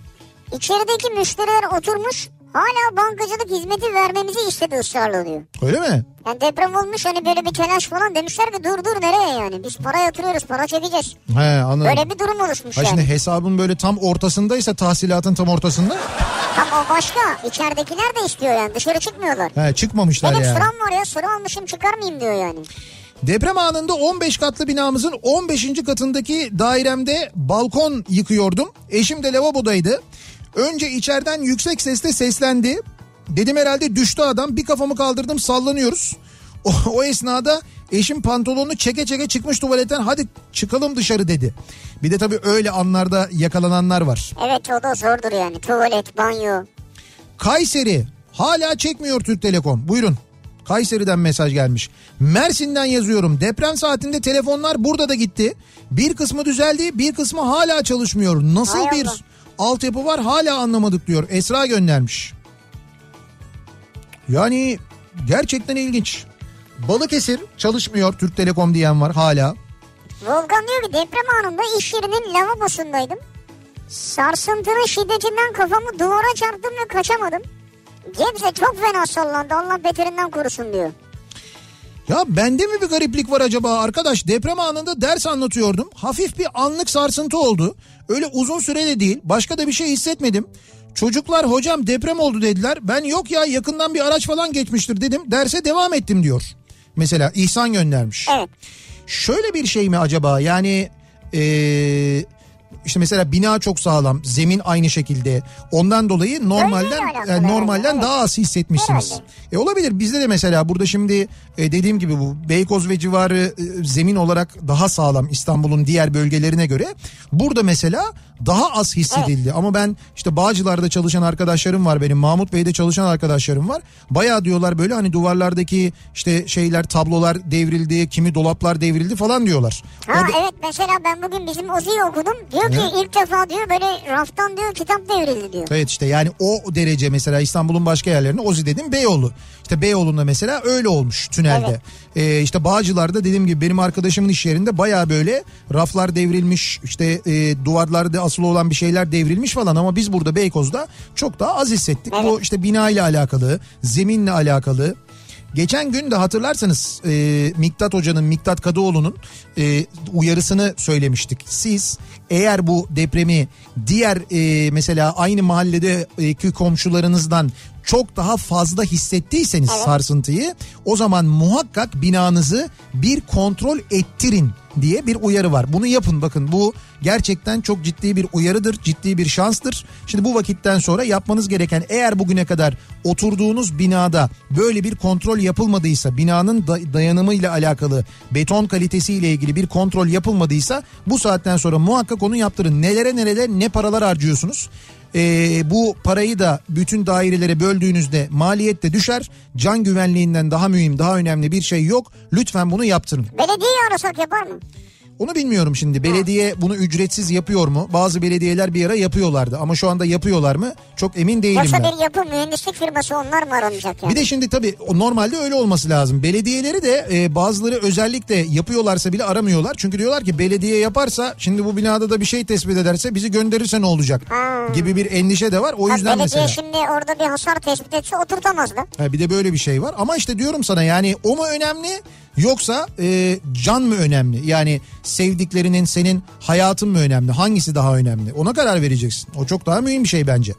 içerideki müşteriler oturmuş hala bankacılık hizmeti vermemizi istedi ısrarla diyor. Öyle mi? Yani deprem olmuş hani böyle bir telaş falan demişler ki dur dur nereye yani biz para yatırıyoruz para çekeceğiz. He anladım. Böyle bir durum oluşmuş Ha yani. şimdi hesabın böyle tam ortasındaysa tahsilatın tam ortasında Tam o başka içeridekiler de istiyor yani dışarı çıkmıyorlar. he, çıkmamışlar Benim yani. sıram var ya sıra almışım çıkar mıyım diyor yani. Deprem anında 15 katlı binamızın 15. katındaki dairemde balkon yıkıyordum. Eşim de lavabodaydı. Önce içeriden yüksek sesle seslendi. Dedim herhalde düştü adam. Bir kafamı kaldırdım sallanıyoruz. O, o esnada eşim pantolonunu çeke çeke çıkmış tuvaletten hadi çıkalım dışarı dedi. Bir de tabii öyle anlarda yakalananlar var. Evet o da zordur yani tuvalet banyo. Kayseri hala çekmiyor Türk Telekom. Buyurun. Kayseri'den mesaj gelmiş. Mersin'den yazıyorum. Deprem saatinde telefonlar burada da gitti. Bir kısmı düzeldi, bir kısmı hala çalışmıyor. Nasıl Hay bir Allah. Altyapı var hala anlamadık diyor. Esra göndermiş. Yani gerçekten ilginç. Balıkesir çalışmıyor Türk Telekom diyen var hala. Volkan diyor ki deprem anında iş yerinin lavabosundaydım. Sarsıntının şiddetinden kafamı duvara çarptım ve kaçamadım. Gebze çok fena sallandı Allah beterinden korusun diyor. Ya bende mi bir gariplik var acaba arkadaş? Deprem anında ders anlatıyordum. Hafif bir anlık sarsıntı oldu. Öyle uzun sürede değil. Başka da bir şey hissetmedim. Çocuklar hocam deprem oldu dediler. Ben yok ya yakından bir araç falan geçmiştir dedim. Derse devam ettim diyor. Mesela İhsan göndermiş. Evet. Şöyle bir şey mi acaba? Yani ee, işte mesela bina çok sağlam, zemin aynı şekilde. Ondan dolayı normalden yani normalden herhalde, daha az hissetmişsiniz. Herhalde. E olabilir bizde de mesela burada şimdi e, dediğim gibi bu Beykoz ve civarı e, zemin olarak daha sağlam İstanbul'un diğer bölgelerine göre. Burada mesela daha az hissedildi ama ben işte Bağcılar'da çalışan arkadaşlarım var benim Mahmut Bey'de çalışan arkadaşlarım var. Bayağı diyorlar böyle hani duvarlardaki işte şeyler tablolar devrildi, kimi dolaplar devrildi falan diyorlar. Ha O da- evet mesela ben bugün bizim Ozi'yi okudum. Diyor ki Ne? ilk defa diyor böyle raftan diyor kitap devrildi diyor. Evet işte yani o derece mesela İstanbul'un başka yerlerinde Ozi dedim Beyoğlu. İşte Beyoğlu'nda mesela öyle olmuş tünelde. Evet. Ee, işte Bağcılar'da dediğim gibi benim arkadaşımın iş yerinde baya böyle raflar devrilmiş işte e, duvarlarda asılı olan bir şeyler devrilmiş falan ama biz burada Beykoz'da çok daha az hissettik. Evet. Bu işte bina ile alakalı, zeminle alakalı. Geçen gün de hatırlarsanız e, Miktat Hoca'nın, Miktat Kadıoğlu'nun e, uyarısını söylemiştik. Siz eğer bu depremi diğer e, mesela aynı mahalledeki komşularınızdan çok daha fazla hissettiyseniz sarsıntıyı o zaman muhakkak binanızı bir kontrol ettirin diye bir uyarı var. Bunu yapın bakın bu gerçekten çok ciddi bir uyarıdır, ciddi bir şanstır. Şimdi bu vakitten sonra yapmanız gereken eğer bugüne kadar oturduğunuz binada böyle bir kontrol yapılmadıysa, binanın da- dayanımıyla alakalı, beton kalitesiyle ilgili bir kontrol yapılmadıysa bu saatten sonra muhakkak onu yaptırın. Nelere nelere ne paralar harcıyorsunuz? Ee, bu parayı da bütün dairelere böldüğünüzde maliyet de düşer. Can güvenliğinden daha mühim, daha önemli bir şey yok. Lütfen bunu yaptırın. Belediyeyi arasak yapar mı? Onu bilmiyorum şimdi. Belediye bunu ücretsiz yapıyor mu? Bazı belediyeler bir ara yapıyorlardı ama şu anda yapıyorlar mı? Çok emin değilim Yoksa ben. bir yapı mühendislik firması onlar mı aranacak yani? Bir de şimdi tabii normalde öyle olması lazım. Belediyeleri de e, bazıları özellikle yapıyorlarsa bile aramıyorlar. Çünkü diyorlar ki belediye yaparsa şimdi bu binada da bir şey tespit ederse bizi gönderirse ne olacak? Ha. Gibi bir endişe de var. O Ha, yüzden belediye mesela. şimdi orada bir hasar tespit etse oturtamaz da. Ha, bir de böyle bir şey var. Ama işte diyorum sana yani o mu önemli yoksa e, can mı önemli? Yani sevdiklerinin senin hayatın mı önemli? Hangisi daha önemli? Ona karar vereceksin. O çok daha mühim bir şey bence.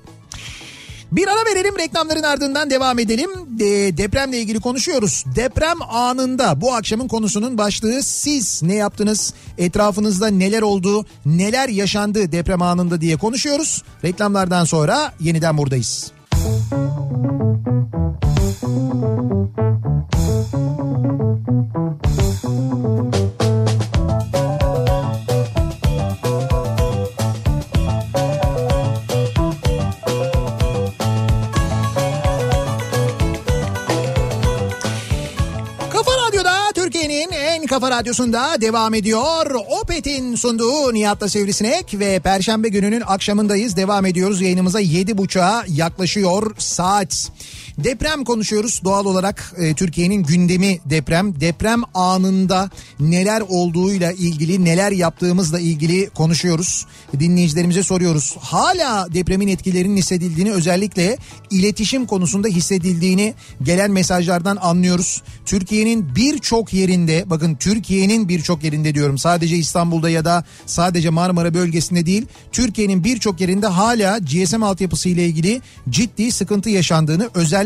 Bir ara verelim reklamların ardından devam edelim. De, depremle ilgili konuşuyoruz. Deprem anında bu akşamın konusunun başlığı siz ne yaptınız? Etrafınızda neler oldu? Neler yaşandı deprem anında diye konuşuyoruz. Reklamlardan sonra yeniden buradayız. Kafa radyosunda devam ediyor. Opet'in sunduğu Nihat'la Sivrisinek ve Perşembe gününün akşamındayız. Devam ediyoruz yayınımıza 7.30'a yaklaşıyor saat. Deprem konuşuyoruz doğal olarak e, Türkiye'nin gündemi deprem. Deprem anında neler olduğuyla ilgili neler yaptığımızla ilgili konuşuyoruz. Dinleyicilerimize soruyoruz. Hala depremin etkilerinin hissedildiğini özellikle iletişim konusunda hissedildiğini gelen mesajlardan anlıyoruz. Türkiye'nin birçok yerinde bakın Türkiye'nin birçok yerinde diyorum sadece İstanbul'da ya da sadece Marmara bölgesinde değil Türkiye'nin birçok yerinde hala GSM altyapısı ile ilgili ciddi sıkıntı yaşandığını özellikle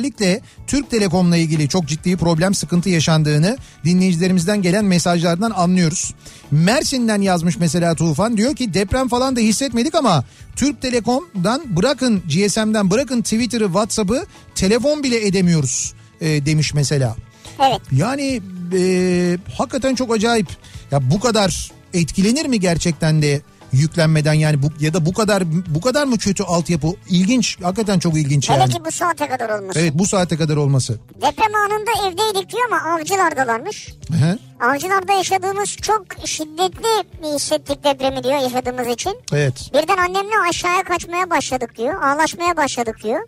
Türk Telekom'la ilgili çok ciddi problem sıkıntı yaşandığını dinleyicilerimizden gelen mesajlardan anlıyoruz. Mersin'den yazmış mesela Tufan diyor ki deprem falan da hissetmedik ama Türk Telekom'dan bırakın GSM'den bırakın Twitter'ı WhatsApp'ı telefon bile edemiyoruz e, demiş mesela. Evet. Yani e, hakikaten çok acayip. Ya bu kadar etkilenir mi gerçekten de yüklenmeden yani bu ya da bu kadar bu kadar mı kötü altyapı? İlginç. Hakikaten çok ilginç Hele yani. ki bu saate kadar olması. Evet bu saate kadar olması. Deprem anında evdeydik diyor ama avcılardalarmış. Hı, Avcılarda yaşadığımız çok şiddetli hissettik depremi diyor yaşadığımız için. Evet. Birden annemle aşağıya kaçmaya başladık diyor. Ağlaşmaya başladık diyor.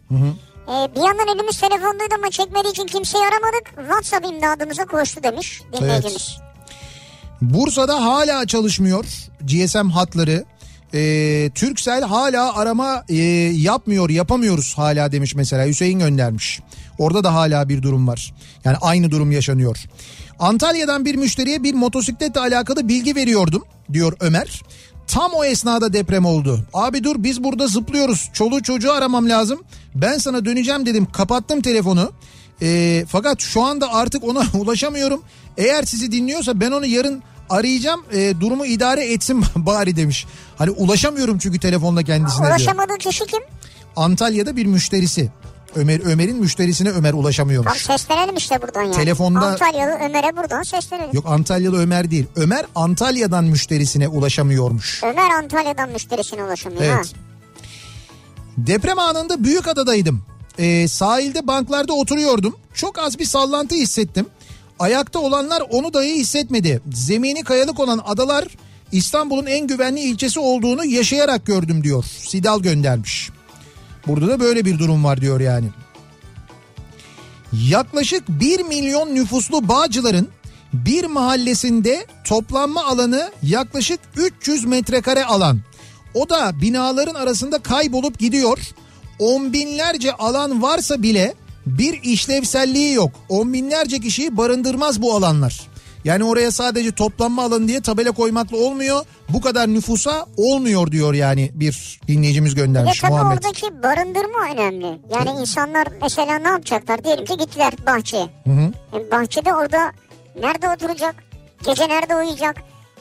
Ee, bir yandan elimiz telefondaydı ama çekmediği için kimseyi aramadık. WhatsApp imdadımıza koştu demiş dinleyicimiz. Bursa'da hala çalışmıyor GSM hatları. Ee, Türksel hala arama e, yapmıyor yapamıyoruz hala demiş mesela Hüseyin göndermiş. Orada da hala bir durum var. Yani aynı durum yaşanıyor. Antalya'dan bir müşteriye bir motosikletle alakalı bilgi veriyordum diyor Ömer. Tam o esnada deprem oldu. Abi dur biz burada zıplıyoruz. Çoluğu çocuğu aramam lazım. Ben sana döneceğim dedim. Kapattım telefonu. Ee, fakat şu anda artık ona [laughs] ulaşamıyorum. Eğer sizi dinliyorsa ben onu yarın arayacağım. E, durumu idare etsin [laughs] bari demiş. Hani ulaşamıyorum çünkü telefonda kendisine diyor. Ulaşamadığı kişi kim? Antalya'da bir müşterisi. Ömer Ömer'in müşterisine Ömer Tam ulaşamıyormuş. seslenelim işte buradan yani. Telefonda- Antalyalı Ömer'e buradan seslenelim. Yok Antalyalı Ömer değil. Ömer Antalya'dan müşterisine ulaşamıyormuş. Ömer Antalya'dan müşterisine ulaşamıyor. Evet. Ha. Deprem anında Büyükada'daydım. Ee, sahilde banklarda oturuyordum. Çok az bir sallantı hissettim. Ayakta olanlar onu dahi hissetmedi. Zemini kayalık olan adalar İstanbul'un en güvenli ilçesi olduğunu yaşayarak gördüm diyor. Sidal göndermiş. Burada da böyle bir durum var diyor yani. Yaklaşık 1 milyon nüfuslu Bağcılar'ın bir mahallesinde toplanma alanı yaklaşık 300 metrekare alan. O da binaların arasında kaybolup gidiyor. On binlerce alan varsa bile bir işlevselliği yok. On binlerce kişiyi barındırmaz bu alanlar. Yani oraya sadece toplanma alanı diye tabela koymakla olmuyor. Bu kadar nüfusa olmuyor diyor yani bir dinleyicimiz göndermiş tabii Muhammed. oradaki barındırma önemli. Yani insanlar mesela ne yapacaklar? Diyelim ki gittiler bahçeye. E, bahçede orada nerede oturacak? Gece nerede uyuyacak?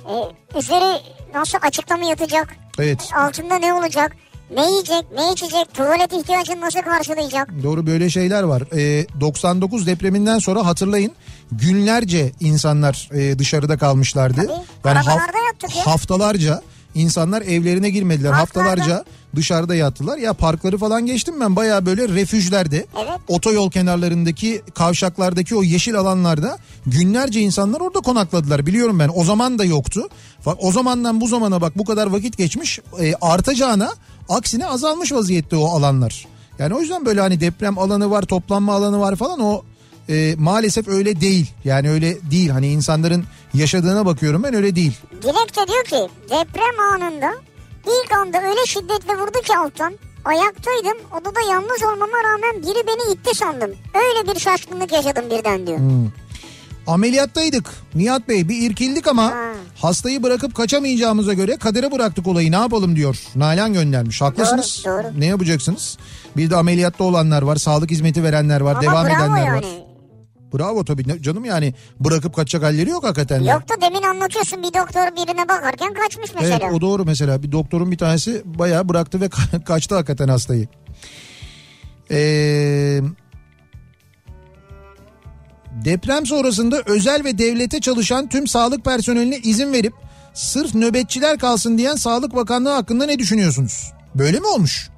E, üzeri nasıl açıkta mı yatacak? Evet. Altında ne olacak? Ne yiyecek, ne içecek, tuvalet ihtiyacını nasıl karşılayacak? Doğru böyle şeyler var. Ee, 99 depreminden sonra hatırlayın günlerce insanlar e, dışarıda kalmışlardı. Tabii, arabalarda yattık ya. haftalarca insanlar evlerine girmediler. Parklarda. Haftalarca dışarıda yattılar. Ya parkları falan geçtim ben baya böyle refüjlerde Evet. otoyol kenarlarındaki kavşaklardaki o yeşil alanlarda günlerce insanlar orada konakladılar biliyorum ben. O zaman da yoktu. O zamandan bu zamana bak bu kadar vakit geçmiş e, artacağına aksine azalmış vaziyette o alanlar. Yani o yüzden böyle hani deprem alanı var toplanma alanı var falan o e, maalesef öyle değil. Yani öyle değil hani insanların yaşadığına bakıyorum ben öyle değil. Dilek de diyor ki deprem anında ilk anda öyle şiddetle vurdu ki alttan. Ayaktaydım odada yalnız olmama rağmen biri beni itti sandım. Öyle bir şaşkınlık yaşadım birden diyor. Ameliyattaydık Nihat Bey bir irkildik ama Ha. hastayı bırakıp kaçamayacağımıza göre kadere bıraktık olayı ne yapalım diyor. Nalan göndermiş haklısınız. Doğru, doğru. Ne yapacaksınız? Bir de ameliyatta olanlar var sağlık hizmeti verenler var Ama devam edenler yani. var. Bravo tabii canım yani bırakıp kaçacak halleri yok hakikaten. Yok da demin anlatıyorsun bir doktor birine bakarken kaçmış mesela. Evet o doğru mesela bir doktorun bir tanesi bayağı bıraktı ve ka- [laughs] kaçtı hakikaten hastayı. Ee, deprem sonrasında özel ve devlete çalışan tüm sağlık personeline izin verip sırf nöbetçiler kalsın diyen Sağlık Bakanlığı hakkında ne düşünüyorsunuz? Böyle mi olmuş?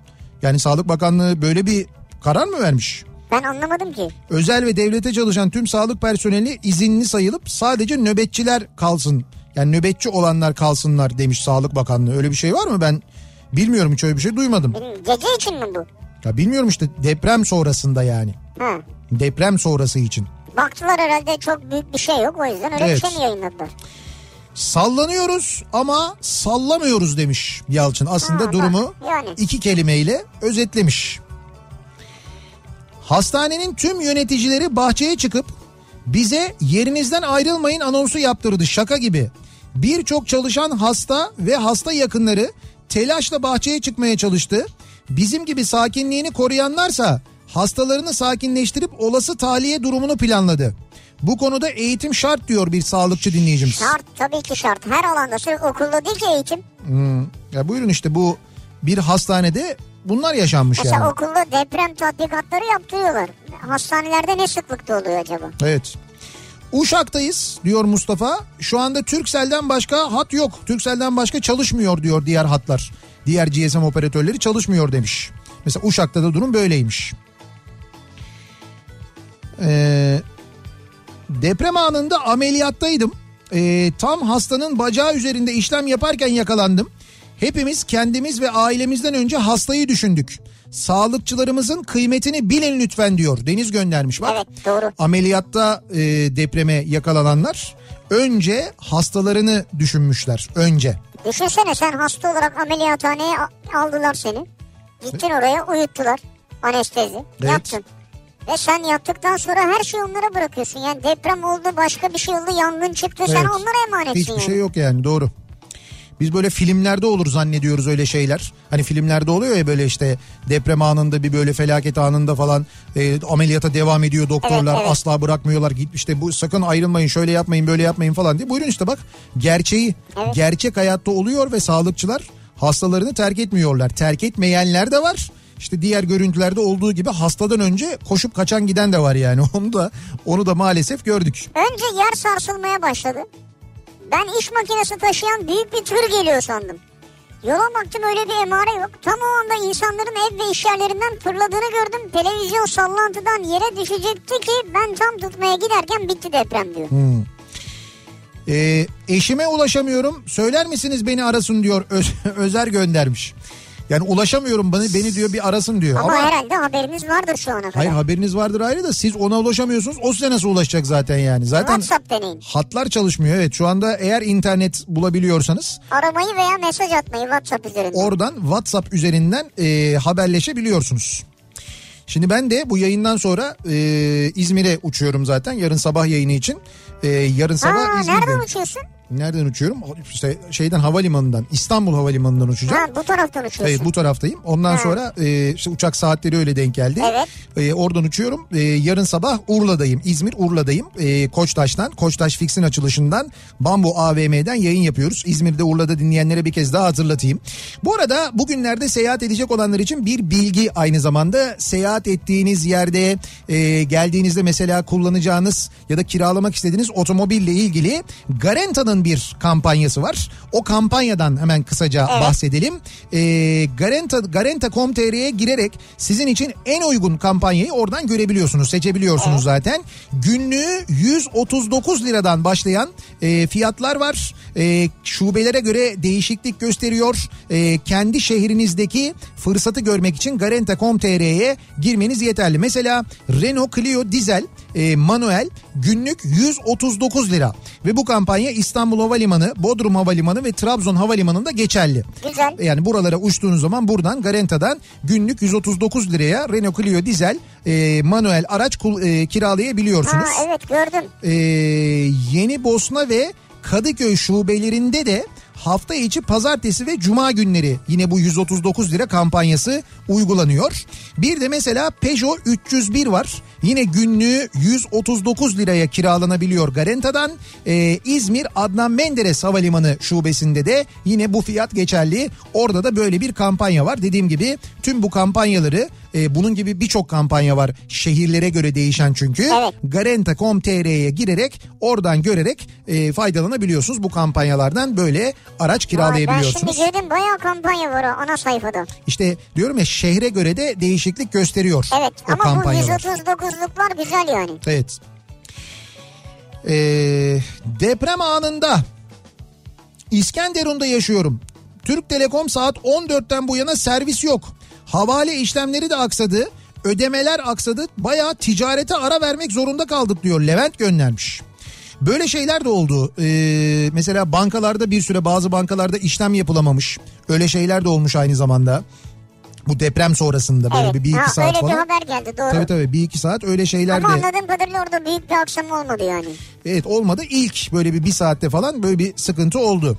Yani Sağlık Bakanlığı böyle bir karar mı vermiş? Ben anlamadım ki. özel ve devlete çalışan tüm sağlık personeli izinli sayılıp sadece nöbetçiler kalsın. Yani nöbetçi olanlar kalsınlar demiş Sağlık Bakanlığı. Öyle bir şey var mı? Ben bilmiyorum hiç öyle bir şey duymadım. Gece için mi bu? Ya bilmiyorum işte deprem sonrasında yani. Ha. Deprem sonrası için. Baktılar herhalde çok büyük bir şey yok o yüzden öyle Evet. bir şey mi yayınladılar? Sallanıyoruz ama sallamıyoruz demiş Yalçın. Aslında Ha, bak, durumu yani. iki kelimeyle özetlemiş. Hastanenin tüm yöneticileri bahçeye çıkıp bize yerinizden ayrılmayın anonsu yaptırdı şaka gibi. Birçok çalışan hasta ve hasta yakınları telaşla bahçeye çıkmaya çalıştı. Bizim gibi sakinliğini koruyanlarsa hastalarını sakinleştirip olası tahliye durumunu planladı. Bu konuda eğitim şart diyor bir sağlıkçı dinleyicimiz. Şart tabii ki şart. Her alanda sırf okulda değil ki eğitim. Ya buyurun işte bu bir hastanede bunlar yaşanmış Mesela yani. okulda deprem tatbikatları yaptırıyorlar. Hastanelerde ne sıklıkta oluyor acaba? Evet. Uşak'tayız diyor Mustafa. Şu anda Turkcell'den başka hat yok. Turkcell'den başka çalışmıyor diyor diğer hatlar. Diğer GSM operatörleri çalışmıyor demiş. Mesela Uşak'ta da durum böyleymiş. Ee, deprem anında ameliyattaydım. Ee, tam hastanın bacağı üzerinde işlem yaparken yakalandım. Hepimiz kendimiz ve ailemizden önce hastayı düşündük. Sağlıkçılarımızın kıymetini bilin lütfen diyor. Deniz göndermiş bak. Evet doğru. Ameliyatta e, depreme yakalananlar önce hastalarını düşünmüşler. Önce. Düşünsene sen hasta olarak ameliyathaneye aldılar seni. Gittin oraya uyuttular. Anestezi. Evet. Yattın. Ve sen yattıktan sonra her şeyi onlara bırakıyorsun. Yani deprem oldu, başka bir şey oldu, yangın çıktı. Sen Evet. onlara emanetsin Hiçbir yani. şey yok yani doğru. Biz böyle filmlerde olur zannediyoruz öyle şeyler. Hani filmlerde oluyor ya böyle işte deprem anında bir böyle felaket anında falan e, ameliyata devam ediyor doktorlar Evet, evet. asla bırakmıyorlar. Git işte bu sakın ayrılmayın şöyle yapmayın böyle yapmayın falan diye. Buyurun işte bak gerçeği Evet. gerçek hayatta oluyor ve sağlıkçılar hastalarını terk etmiyorlar. Terk etmeyenler de var. İşte diğer görüntülerde olduğu gibi hastadan önce koşup kaçan giden de var yani. [laughs] Onu da onu da maalesef gördük. Önce yer sarsılmaya başladı. Ben iş makinesi taşıyan büyük bir tır geliyor sandım. Yola baktım öyle bir emare yok. Tam o anda insanların ev ve iş yerlerinden fırladığını gördüm. Televizyon sallantıdan yere düşecekti ki ben tam tutmaya giderken bitti deprem diyor. Ee, eşime ulaşamıyorum. Söyler misiniz beni arasın diyor. Öz- [laughs] Özer göndermiş. Yani ulaşamıyorum beni, beni diyor bir arasın diyor. Ama, Ama, herhalde haberiniz vardır şu ana kadar. hayır haberiniz vardır ayrı da siz ona ulaşamıyorsunuz. O size nasıl ulaşacak zaten yani. Zaten WhatsApp deneyin. hatlar çalışmıyor. Evet şu anda eğer internet bulabiliyorsanız Aramayı veya mesaj atmayı WhatsApp üzerinden. oradan WhatsApp üzerinden e, haberleşebiliyorsunuz. Şimdi ben de bu yayından sonra e, İzmir'e uçuyorum zaten yarın sabah yayını için. E, yarın sabah ha, İzmir'de. nereden uçuyorsun? Nereden uçuyorum? İşte şeyden havalimanından İstanbul havalimanından uçacağım. Ha, bu taraftan uçuyorsun. Hayır bu taraftayım. Ondan Ha. sonra e, işte uçak saatleri öyle denk geldi. Evet. E, oradan uçuyorum. E, yarın sabah Urla'dayım. İzmir Urla'dayım. E, Koçtaş'tan, Koçtaş Fix'in açılışından Bambu AVM'den yayın yapıyoruz. İzmir'de Urla'da dinleyenlere bir kez daha hatırlatayım. Bu arada bugünlerde seyahat edecek olanlar için bir bilgi aynı zamanda. Seyahat ettiğiniz yerde e, geldiğinizde mesela kullanacağınız ya da kiralamak istediğiniz otomobille ilgili Garanta'nın bir kampanyası var. O kampanyadan hemen kısaca bahsedelim. E, Garanta Garanta.com.tr'ye girerek sizin için en uygun kampanyayı oradan görebiliyorsunuz, seçebiliyorsunuz zaten. Günlüğü 139 liradan başlayan e, fiyatlar var. E, şubelere göre değişiklik gösteriyor. E, kendi şehrinizdeki fırsatı görmek için Garanta.com.tr'ye girmeniz yeterli. Mesela Renault Clio dizel e, manuel günlük 139 lira ve bu kampanya İstanbul Havalimanı, Bodrum Havalimanı ve Trabzon Havalimanı'nda geçerli. Güzel. Yani buralara uçtuğunuz zaman buradan Garanta'dan günlük 139 liraya Renault Clio dizel e, manuel araç kul- e, kiralayabiliyorsunuz. Ha, evet gördüm. Ee, Yeni Bosna ve Kadıköy şubelerinde de hafta içi pazartesi ve cuma günleri yine bu 139 lira kampanyası uygulanıyor. Bir de mesela Peugeot 301 var. Yine günlüğü 139 liraya kiralanabiliyor Garanta'dan. Ee, İzmir Adnan Menderes Havalimanı şubesinde de yine bu fiyat geçerli. Orada da böyle bir kampanya var. Dediğim gibi tüm bu kampanyaları e, bunun gibi birçok kampanya var. Şehirlere göre değişen çünkü. Evet. Garanta.com.tr'ye girerek oradan görerek e, faydalanabiliyorsunuz. Bu kampanyalardan böyle araç Aa, ben kiralayabiliyorsunuz. şimdi girdim bayağı kampanya var o ana sayfada. İşte diyorum ya şehre göre de değişiklik gösteriyor. Evet o ama bu kampanyalar. 139'luklar güzel yani. Evet. Ee, deprem anında İskenderun'da yaşıyorum. Türk Telekom saat 14'ten bu yana servis yok. Havale işlemleri de aksadı. Ödemeler aksadı. Bayağı ticarete ara vermek zorunda kaldık diyor. Levent göndermiş. Böyle şeyler de oldu. Ee, mesela bankalarda bir süre bazı bankalarda işlem yapılamamış. Öyle şeyler de olmuş aynı zamanda. Bu deprem sonrasında böyle Evet. bir, bir iki ha, saat öyle falan. bir haber geldi doğru. Tabii tabii bir iki saat öyle şeyler Ama de. anladığım kadarıyla orada büyük bir aksam olmadı yani. Evet olmadı. İlk böyle bir bir saatte falan böyle bir sıkıntı oldu.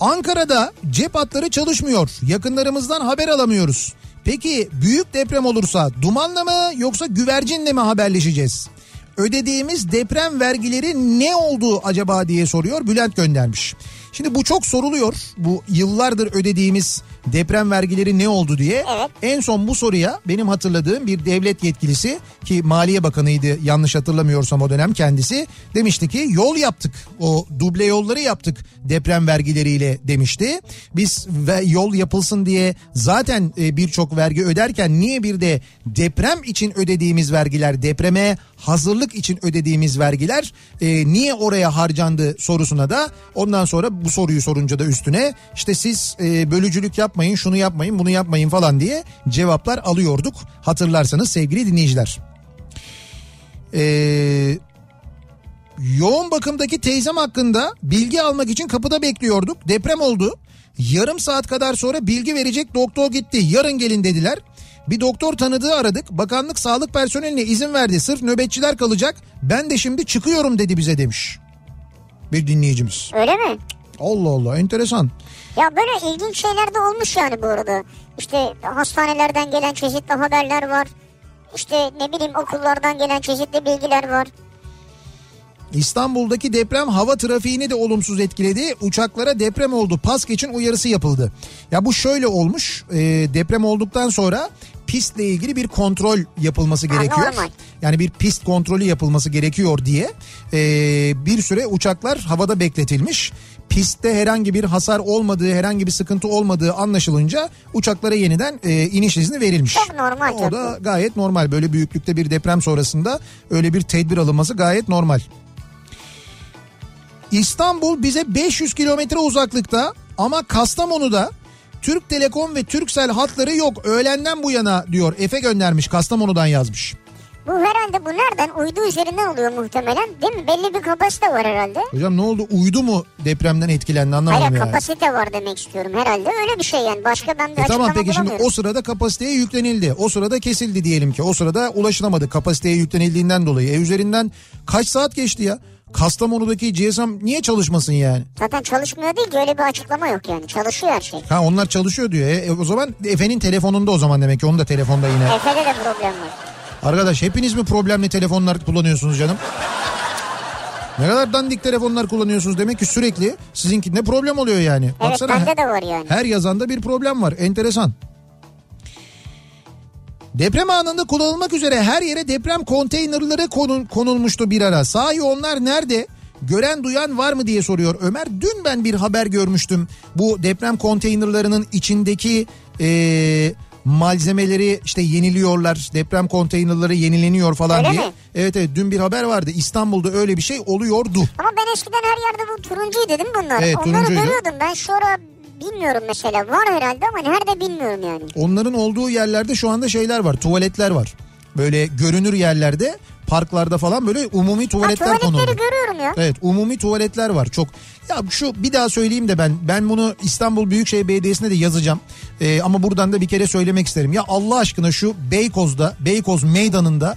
Ankara'da cep hatları çalışmıyor. Yakınlarımızdan haber alamıyoruz. Peki büyük deprem olursa dumanla mı yoksa güvercinle mi haberleşeceğiz? Ödediğimiz deprem vergileri ne oldu acaba diye soruyor Bülent göndermiş. Şimdi bu çok soruluyor. Bu yıllardır ödediğimiz deprem vergileri ne oldu diye. Evet. En son bu soruya benim hatırladığım bir devlet yetkilisi ki Maliye Bakanıydı yanlış hatırlamıyorsam o dönem kendisi demişti ki yol yaptık o duble yolları yaptık deprem vergileriyle demişti. Biz ve yol yapılsın diye zaten e, birçok vergi öderken niye bir de deprem için ödediğimiz vergiler depreme hazırlık için ödediğimiz vergiler e, niye oraya harcandı sorusuna da ondan sonra bu soruyu sorunca da üstüne işte siz e, bölücülük yapmayın şunu yapmayın bunu yapmayın falan diye cevaplar alıyorduk hatırlarsanız sevgili dinleyiciler. Eee yoğun bakımdaki teyzem hakkında bilgi almak için kapıda bekliyorduk. Deprem oldu. Yarım saat kadar sonra bilgi verecek doktor gitti. Yarın gelin dediler. Bir doktor tanıdığı aradık. Bakanlık sağlık personeline izin verdi. Sırf nöbetçiler kalacak. Ben de şimdi çıkıyorum dedi bize demiş. Bir dinleyicimiz. Öyle mi? Allah Allah enteresan. Ya böyle ilginç şeyler de olmuş yani bu arada. İşte hastanelerden gelen çeşitli haberler var. İşte ne bileyim okullardan gelen çeşitli bilgiler var. İstanbul'daki deprem hava trafiğini de olumsuz etkiledi. Uçaklara deprem oldu. Pas geçin uyarısı yapıldı. Ya bu şöyle olmuş. E, deprem olduktan sonra pistle ilgili bir kontrol yapılması gerekiyor. normal. Yani bir pist kontrolü yapılması gerekiyor diye e, bir süre uçaklar havada bekletilmiş. Pistte herhangi bir hasar olmadığı, herhangi bir sıkıntı olmadığı anlaşılınca uçaklara yeniden e, iniş izni verilmiş. Çok normal O da tabii. gayet normal. Böyle büyüklükte bir deprem sonrasında öyle bir tedbir alınması gayet normal. İstanbul bize 500 kilometre uzaklıkta ama Kastamonu'da Türk Telekom ve Turkcell hatları yok. Öğlenden bu yana diyor. Efe göndermiş Kastamonu'dan yazmış. Bu herhalde bu nereden? Uydu üzerinden oluyor muhtemelen değil mi? Belli bir kapasite var herhalde. Hocam ne oldu uydu mu depremden etkilendi anlamadım Hayır yani. kapasite var demek istiyorum herhalde. Öyle bir şey yani. Başka ben bir E tamam peki şimdi o sırada kapasiteye yüklenildi. O sırada kesildi diyelim ki. O sırada ulaşılamadı kapasiteye yüklenildiğinden dolayı. E üzerinden kaç saat geçti ya? Kastamonu'daki GSM niye çalışmasın yani? Zaten çalışmıyor değil ki öyle bir açıklama yok yani. Çalışıyor her şey. Ha onlar çalışıyor diyor. E, e, o zaman Efe'nin telefonunda o zaman demek ki onun da telefonda yine. Efe'de de problem var. Arkadaş hepiniz mi problemli telefonlar kullanıyorsunuz canım? Ne kadar dandik telefonlar kullanıyorsunuz demek ki sürekli sizinki ne problem oluyor yani. Evet Baksana, bende de var yani. Her yazanda bir problem var. Enteresan. Deprem anında kullanılmak üzere her yere deprem konteynerları konul, konulmuştu bir ara. Sahi onlar nerede? Gören duyan var mı diye soruyor Ömer. Dün ben bir haber görmüştüm. Bu deprem konteynerlarının içindeki eee, malzemeleri işte yeniliyorlar. Deprem konteynerları yenileniyor falan Öyle diye. mi? Evet evet dün bir haber vardı. İstanbul'da öyle bir şey oluyordu. Ama ben eskiden her yerde bu turuncuydu değil mi bunlar? Evet, Onları turuncuydu. görüyordum ben şu ara bilmiyorum mesela. Var herhalde ama nerede bilmiyorum yani. Onların olduğu yerlerde şu anda şeyler var. Tuvaletler var. Böyle görünür yerlerde parklarda falan böyle umumi Ha, tuvaletler konuldu. tuvaletleri görüyorum ya. Evet umumi tuvaletler var çok. Ya şu bir daha söyleyeyim de ben ben bunu İstanbul Büyükşehir Belediyesi'ne de yazacağım. Ee, ama buradan da bir kere söylemek isterim. Ya Allah aşkına şu Beykoz'da Beykoz meydanında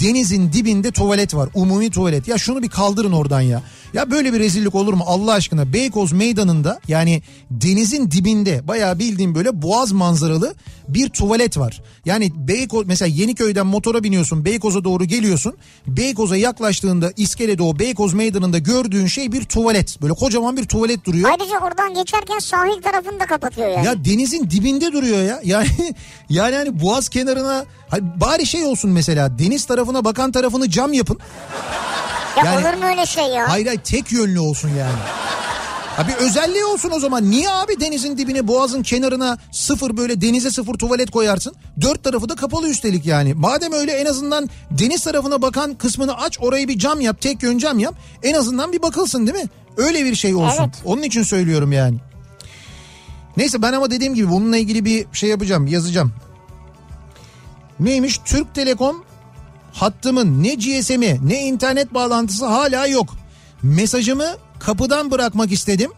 denizin dibinde tuvalet var. Umumi tuvalet. Ya şunu bir kaldırın oradan ya. Ya böyle bir rezillik olur mu Allah aşkına? Beykoz meydanında yani denizin dibinde bayağı bildiğim böyle boğaz manzaralı bir tuvalet var. Yani Beykoz mesela Yeniköy'den motora biniyorsun Beykoz'a doğru geliyorsun. Beykoz'a yaklaştığında iskelede o Beykoz meydanında gördüğün şey bir tuvalet. Böyle kocaman bir tuvalet duruyor. Ayrıca oradan geçerken sahil tarafını da kapatıyor yani. Ya denizin dibinde duruyor ya. Yani yani hani boğaz kenarına Hayır, bari şey olsun mesela deniz tarafına bakan tarafını cam yapın. Ya yani- olur mu öyle şey ya? Hayır hayır tek yönlü olsun yani. Ha bir özelliği olsun o zaman. Niye abi denizin dibine boğazın kenarına sıfır böyle denize sıfır tuvalet koyarsın? Dört tarafı da kapalı üstelik yani. Madem öyle en azından deniz tarafına bakan kısmını aç orayı bir cam yap tek yön cam yap. En azından bir bakılsın değil mi? Öyle bir şey olsun. Evet. Onun için söylüyorum yani. Neyse ben ama dediğim gibi bununla ilgili bir şey yapacağım yazacağım. Neymiş Türk Telekom hattımın ne GSM'i ne internet bağlantısı hala yok. Mesajımı kapıdan bırakmak istedim.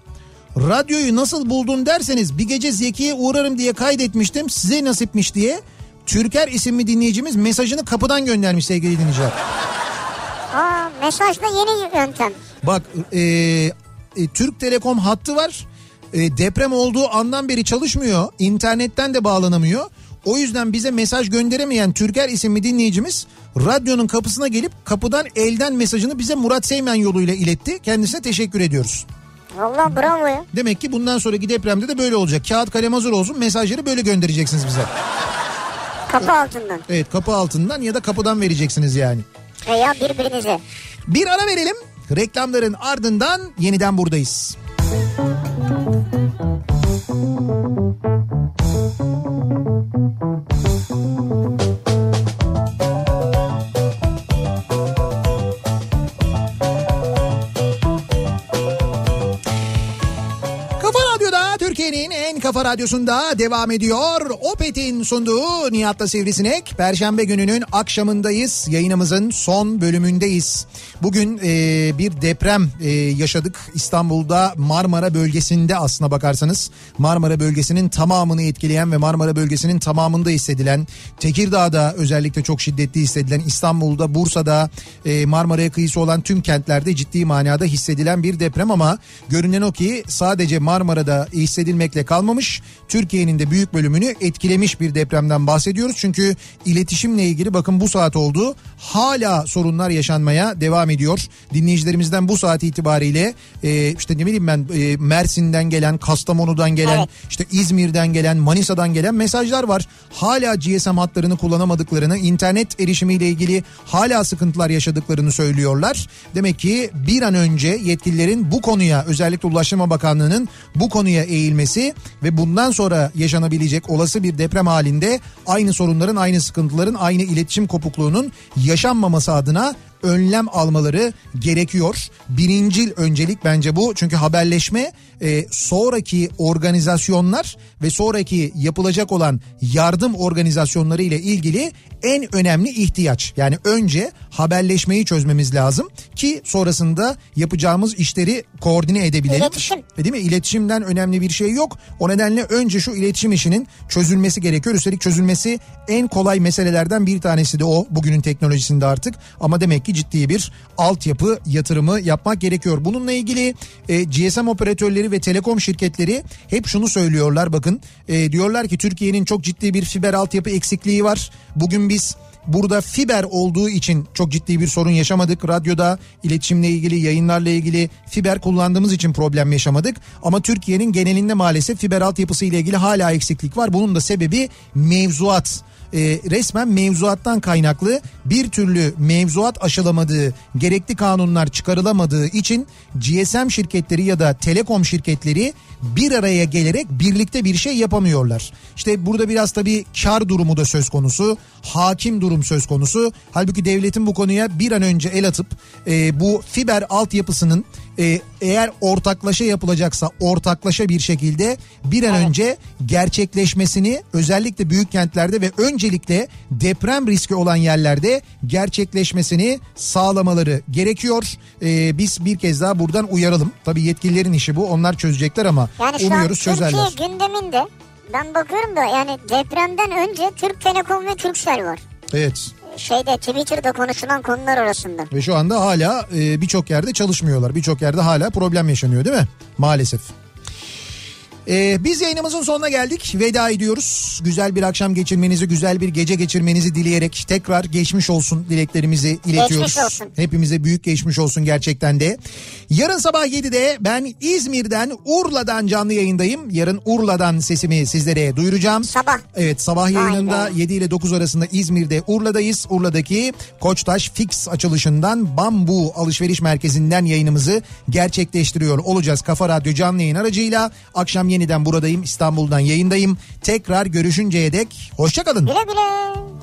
Radyoyu nasıl buldun derseniz bir gece Zeki'ye uğrarım diye kaydetmiştim. Size nasipmiş diye. Türker isimli dinleyicimiz mesajını kapıdan göndermiş sevgili dinleyiciler. Aa, mesajda yeni yöntem. Bak e, e, Türk Telekom hattı var. E, deprem olduğu andan beri çalışmıyor. İnternetten de bağlanamıyor. O yüzden bize mesaj gönderemeyen Türker isimli dinleyicimiz radyonun kapısına gelip kapıdan elden mesajını bize Murat Seymen yoluyla iletti. Kendisine teşekkür ediyoruz. Valla bravo ya. Demek ki bundan sonraki depremde de böyle olacak. Kağıt kalem hazır olsun mesajları böyle göndereceksiniz bize. Kapı altından. Evet kapı altından ya da kapıdan vereceksiniz yani. Veya birbirinize. Bir ara verelim. Reklamların ardından yeniden buradayız. Kafa Radyo'da Türkiye'nin Kafa Radyosu'nda devam ediyor. Opet'in sunduğu Nihat'la Sivrisinek. Perşembe gününün akşamındayız. Yayınımızın son bölümündeyiz. Bugün e, bir deprem e, yaşadık. İstanbul'da Marmara bölgesinde aslına bakarsanız. Marmara bölgesinin tamamını etkileyen ve Marmara bölgesinin tamamında hissedilen. Tekirdağ'da özellikle çok şiddetli hissedilen. İstanbul'da, Bursa'da, e, Marmara'ya kıyısı olan tüm kentlerde ciddi manada hissedilen bir deprem ama görünen o ki sadece Marmara'da hissedilmekle kalmamış. Türkiye'nin de büyük bölümünü etkilemiş bir depremden bahsediyoruz. Çünkü iletişimle ilgili bakın bu saat oldu. Hala sorunlar yaşanmaya devam ediyor. Dinleyicilerimizden bu saat itibariyle e, işte ne bileyim ben e, Mersin'den gelen, Kastamonu'dan gelen, Evet. işte İzmir'den gelen, Manisa'dan gelen mesajlar var. Hala GSM hatlarını kullanamadıklarını, internet erişimiyle ilgili hala sıkıntılar yaşadıklarını söylüyorlar. Demek ki bir an önce yetkililerin bu konuya özellikle Ulaştırma Bakanlığı'nın bu konuya eğilmesi ve bundan sonra yaşanabilecek olası bir deprem halinde aynı sorunların, aynı sıkıntıların, aynı iletişim kopukluğunun yaşanmaması adına önlem almaları gerekiyor. Birincil öncelik bence bu. Çünkü haberleşme e, sonraki organizasyonlar ve sonraki yapılacak olan yardım organizasyonları ile ilgili en önemli ihtiyaç. Yani önce haberleşmeyi çözmemiz lazım ki sonrasında yapacağımız işleri koordine edebilelim. İletişim. E Değil mi? İletişimden önemli bir şey yok. O nedenle önce şu iletişim işinin çözülmesi gerekiyor. Üstelik çözülmesi en kolay meselelerden bir tanesi de o bugünün teknolojisinde artık. Ama demek ki ciddi bir altyapı yatırımı yapmak gerekiyor. Bununla ilgili e, GSM operatörleri ve telekom şirketleri hep şunu söylüyorlar bakın. E, diyorlar ki Türkiye'nin çok ciddi bir fiber altyapı eksikliği var. Bugün biz Burada fiber olduğu için çok ciddi bir sorun yaşamadık. Radyoda iletişimle ilgili, yayınlarla ilgili fiber kullandığımız için problem yaşamadık. Ama Türkiye'nin genelinde maalesef fiber altyapısı ile ilgili hala eksiklik var. Bunun da sebebi mevzuat. Ee, resmen mevzuattan kaynaklı bir türlü mevzuat aşılamadığı, gerekli kanunlar çıkarılamadığı için GSM şirketleri ya da telekom şirketleri bir araya gelerek birlikte bir şey yapamıyorlar. İşte burada biraz tabii kar durumu da söz konusu, hakim durum söz konusu. Halbuki devletin bu konuya bir an önce el atıp e, bu fiber altyapısının e, eğer ortaklaşa yapılacaksa ortaklaşa bir şekilde bir an önce gerçekleşmesini özellikle büyük kentlerde ve öncelikle deprem riski olan yerlerde gerçekleşmesini sağlamaları gerekiyor. E, biz bir kez daha buradan uyaralım. Tabii yetkililerin işi bu onlar çözecekler ama Yani şu umuyoruz an çözerler. Türkiye gündeminde ben bakıyorum da yani depremden önce Türk Telekom ve Turkcell var. Evet Şeyde Twitter'da konuşulan konular arasında. ve şu anda hala e, birçok yerde çalışmıyorlar. Birçok yerde hala problem yaşanıyor değil mi? Maalesef. Ee, biz yayınımızın sonuna geldik. Veda ediyoruz. Güzel bir akşam geçirmenizi, güzel bir gece geçirmenizi dileyerek tekrar geçmiş olsun dileklerimizi iletiyoruz. Geçmiş olsun. Hepimize büyük geçmiş olsun gerçekten de. Yarın sabah 7'de ben İzmir'den Urla'dan canlı yayındayım. Yarın Urla'dan sesimi sizlere duyuracağım. Sabah. Evet sabah yayınında be. 7 ile 9 arasında İzmir'de Urla'dayız. Urla'daki Koçtaş Fix açılışından Bambu alışveriş merkezinden yayınımızı gerçekleştiriyor olacağız. Kafa Radyo canlı yayın aracıyla. Akşam yeniden buradayım İstanbul'dan yayındayım. Tekrar görüşünceye dek hoşçakalın. Güle güle.